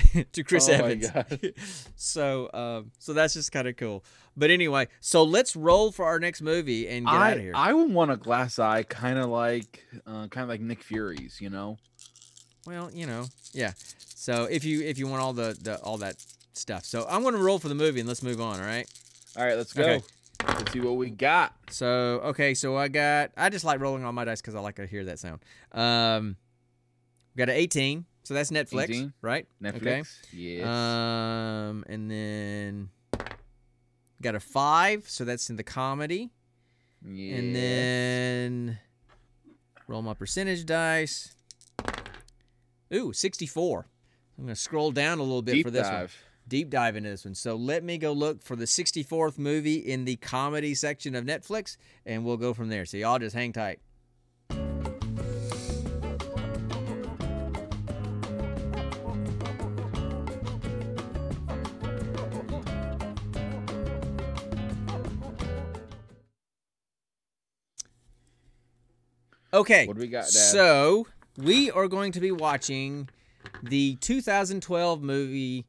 to Chris Oh Evans. So, um, so that's just kind of cool. But anyway, so let's roll for our next movie and get I out of here. I would want a glass eye, kind of like, uh, kind of like Nick Fury's. You know. well, you know, yeah. So if you if you want all the, the all that stuff, so I'm going to roll for the movie and let's move on. All right. All right, let's go. Okay. Let's see what we got. So okay, so I got I just like rolling on my dice because I like to hear that sound. Um, we got an 18, so that's Netflix, 18. right? Netflix. Okay. Yes. Um, and then got a five, so that's in the comedy. yes. And then roll my percentage dice. Ooh, 64. I'm going to scroll down a little bit deep for this one. Deep dive into this one. So let me go look for the 64th movie in the comedy section of Netflix, and we'll go from there. So y'all just hang tight. Okay. What do we got, Dad? So we are going to be watching the 2012 movie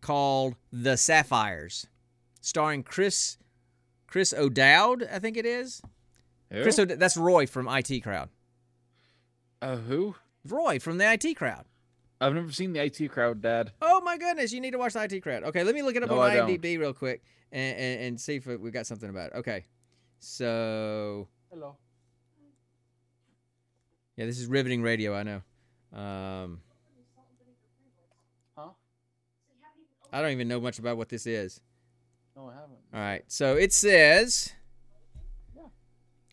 called The Sapphires, starring Chris Chris O'Dowd, I think it is. Who? Chris O'D- that's Roy from IT Crowd. uh, who? Roy from the IT Crowd. I've never seen the IT crowd, Dad. Oh my goodness, you need to watch the IT Crowd. Okay, let me look it up No, on I don't. IMDb real quick and, and, and see if we got something about it. Okay, so Hello. Yeah, this is riveting radio. I know. Um, Huh? I don't even know much about what this is. No, I haven't. All right. So it says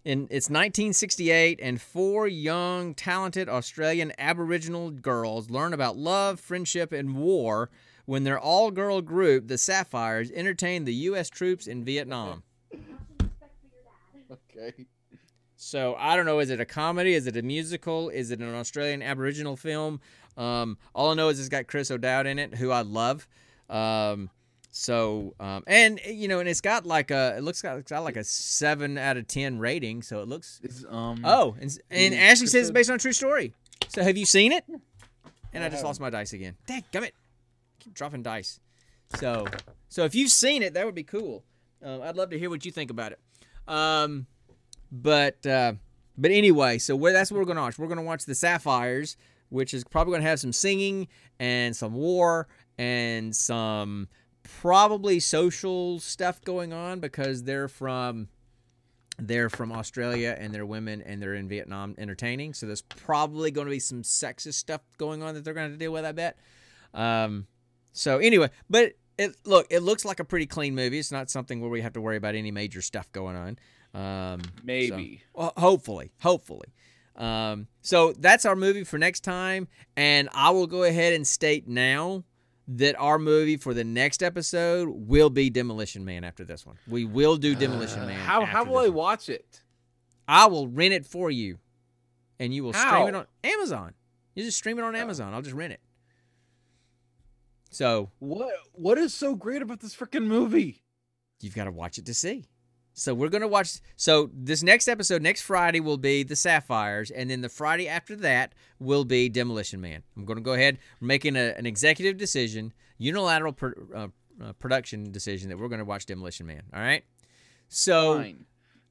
in it's 1968 and four young talented Australian Aboriginal girls learn about love, friendship and war when their all-girl group, the Sapphires, entertain the US troops in Vietnam. Okay. So I don't know. Is it a comedy? Is it a musical? Is it an Australian Aboriginal film? Um, all I know is it's got Chris O'Dowd in it, who I love. Um, so um, and you know, and it's got like a it looks got, it's got like a seven out of ten rating. So it looks. Um. Oh, and, and Ashley says it's based on a true story. So have you seen it? And I just lost my dice again. Dang, gummit. Keep dropping dice. So so if you've seen it, that would be cool. Uh, I'd love to hear what you think about it. But uh, but anyway, so that's what we're gonna watch. We're gonna watch the Sapphires, which is probably gonna have some singing and some war and some probably social stuff going on because they're from they're from Australia and they're women and they're in Vietnam entertaining. So there's probably going to be some sexist stuff going on that they're going to to deal with. I bet. Um, so anyway, but it look it looks like a pretty clean movie. It's not something where we have to worry about any major stuff going on. Um, so- Maybe. well, hopefully, hopefully. Um, so that's our movie for next time, and I will go ahead and state now that our movie for the next episode will be Demolition Man. After this one, we will do Demolition Man. How how will I one. watch it? I will rent it for you, and you will stream it on Amazon. You just stream it on Amazon. I'll just rent it. So What what is so great about this freaking movie? you've got to watch it to see. So we're gonna watch. So this next episode, next Friday, will be the Sapphires, and then the Friday after that will be Demolition Man. I'm gonna go ahead. We're making a, an executive decision, unilateral pro, uh, uh, production decision that we're gonna watch Demolition Man. All right. So Fine.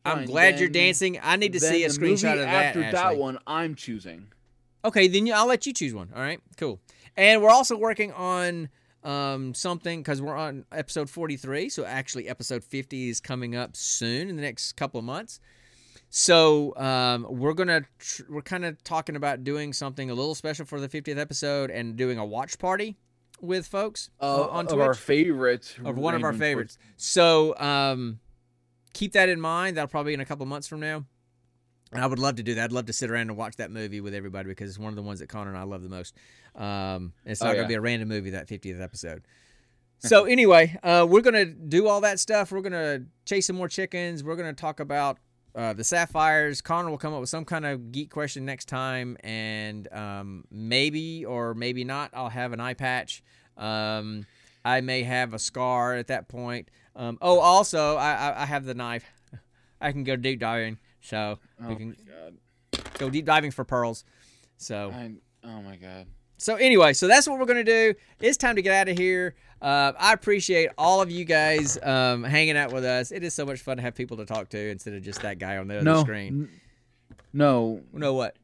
I'm Fine, glad you're dancing. I need to see a screenshot of that. After that one, I'm choosing. Okay, then I'll let you choose one. All right, cool. And we're also working on um, something because we're on episode 43. So actually, episode 50 is coming up soon in the next couple of months. So um, we're gonna tr- we're kind of talking about doing something a little special for the 50th episode and doing a watch party with folks Uh, on of Twitch our favorite. of one of our favorites. So um, keep that in mind. That'll probably be in a couple months from now. And I would love to do that. I'd love to sit around and watch that movie with everybody because it's one of the ones that Connor and I love the most. Um, it's Oh, not going yeah. to be a random movie that 50th episode. So anyway, uh, we're gonna do all that stuff. We're gonna chase some more chickens. We're gonna talk about uh, the sapphires. Connor will come up with some kind of geek question next time, and um, maybe or maybe not, I'll have an eye patch. Um, I may have a scar at that point. Um, oh, also, I, I, I have the knife. I can go deep diving, so Oh we can go deep diving for pearls. So I, oh my god. so anyway, so that's what we're gonna do. It's time to get out of here. Uh, I appreciate all of you guys um, hanging out with us. It is so much fun to have people to talk to instead of just that guy on the other No. screen. n- No. No, what?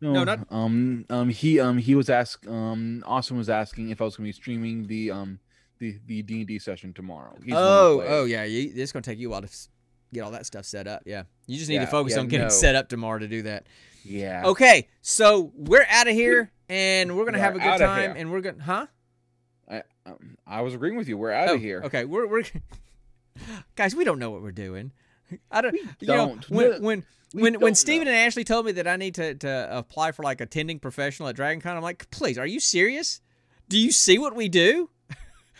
No, No, not- um, um, he, um, he was ask, um, Austin was asking if I was gonna be streaming the, um, the the D and D session tomorrow. He's Oh, oh yeah. It's gonna take you a while to get all that stuff set up. Yeah, you just need to focus yeah, on getting no. set up tomorrow to do that. yeah. Okay, so we're out of here, and we're gonna have a good time, and we're gonna, huh? I, um, I was agreeing with you. We're out Oh, of here. Okay, we're we're guys. We don't know what we're doing. I don't. We you don't. when when we when when know. and Ashley told me that I need to to apply for like attending professional at DragonCon, I'm like, please, are you serious? Do you see what we do?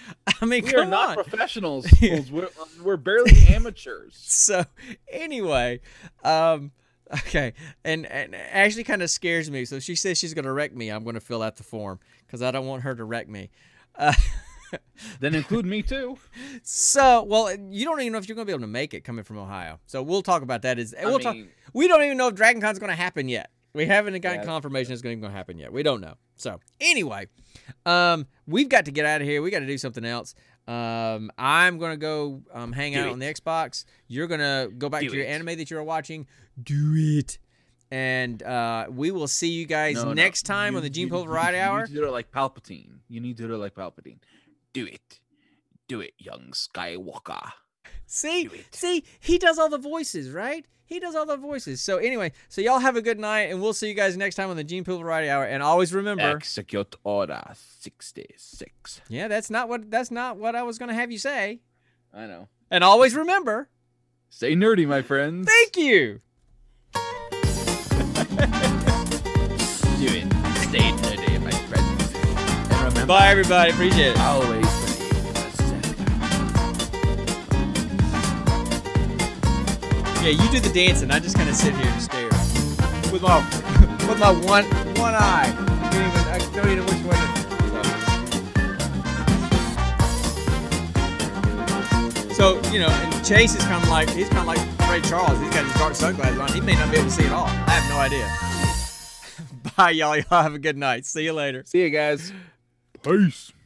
I mean, We are not on. professionals. we're, we're barely amateurs. so anyway, um, okay, and and Ashley kind of scares me. So she says she's gonna wreck me. I'm gonna fill out the form because I don't want her to wreck me. Uh, Then include me too. so well, you don't even know if you're gonna be able to make it coming from Ohio. So we'll talk about that. Is we'll talk. mean, We don't even know if DragonCon's gonna happen yet. We haven't gotten Yeah. confirmation it's going to happen yet. We don't know. So anyway, um, we've got to get out of here. We got to do something else. Um, I'm gonna go um, hang Do out it. on the Xbox. You're gonna go back Do to your it. anime that you're watching. Do it. And uh, we will see you guys no, no. next time You- on the Gene you- Pool you- you Hour. need to do it like Palpatine. You need to do it like Palpatine. Do it. Do it, young Skywalker. See, see, he does all the voices, right? He does all the voices. So anyway, so y'all have a good night, and we'll see you guys next time on the Gene Pool Variety Hour. And always remember, Execute Order 66. yeah, that's not what that's not what I was gonna have you say. I know. And always remember, Stay nerdy, my friends. thank you. Do it. Stay nerdy, my friends. And remember, Bye, everybody. Appreciate it. always Yeah, you do the dancing. I just kind of sit here and stare with my with my one one eye. I don't even, I don't even know which one. to- So you know, and Chase is kind of like he's kind of like Ray Charles. He's got his dark sunglasses on. He may not be able to see at all. I have no idea. Bye, y'all. Y'all have a good night. See you later. See you guys. Peace.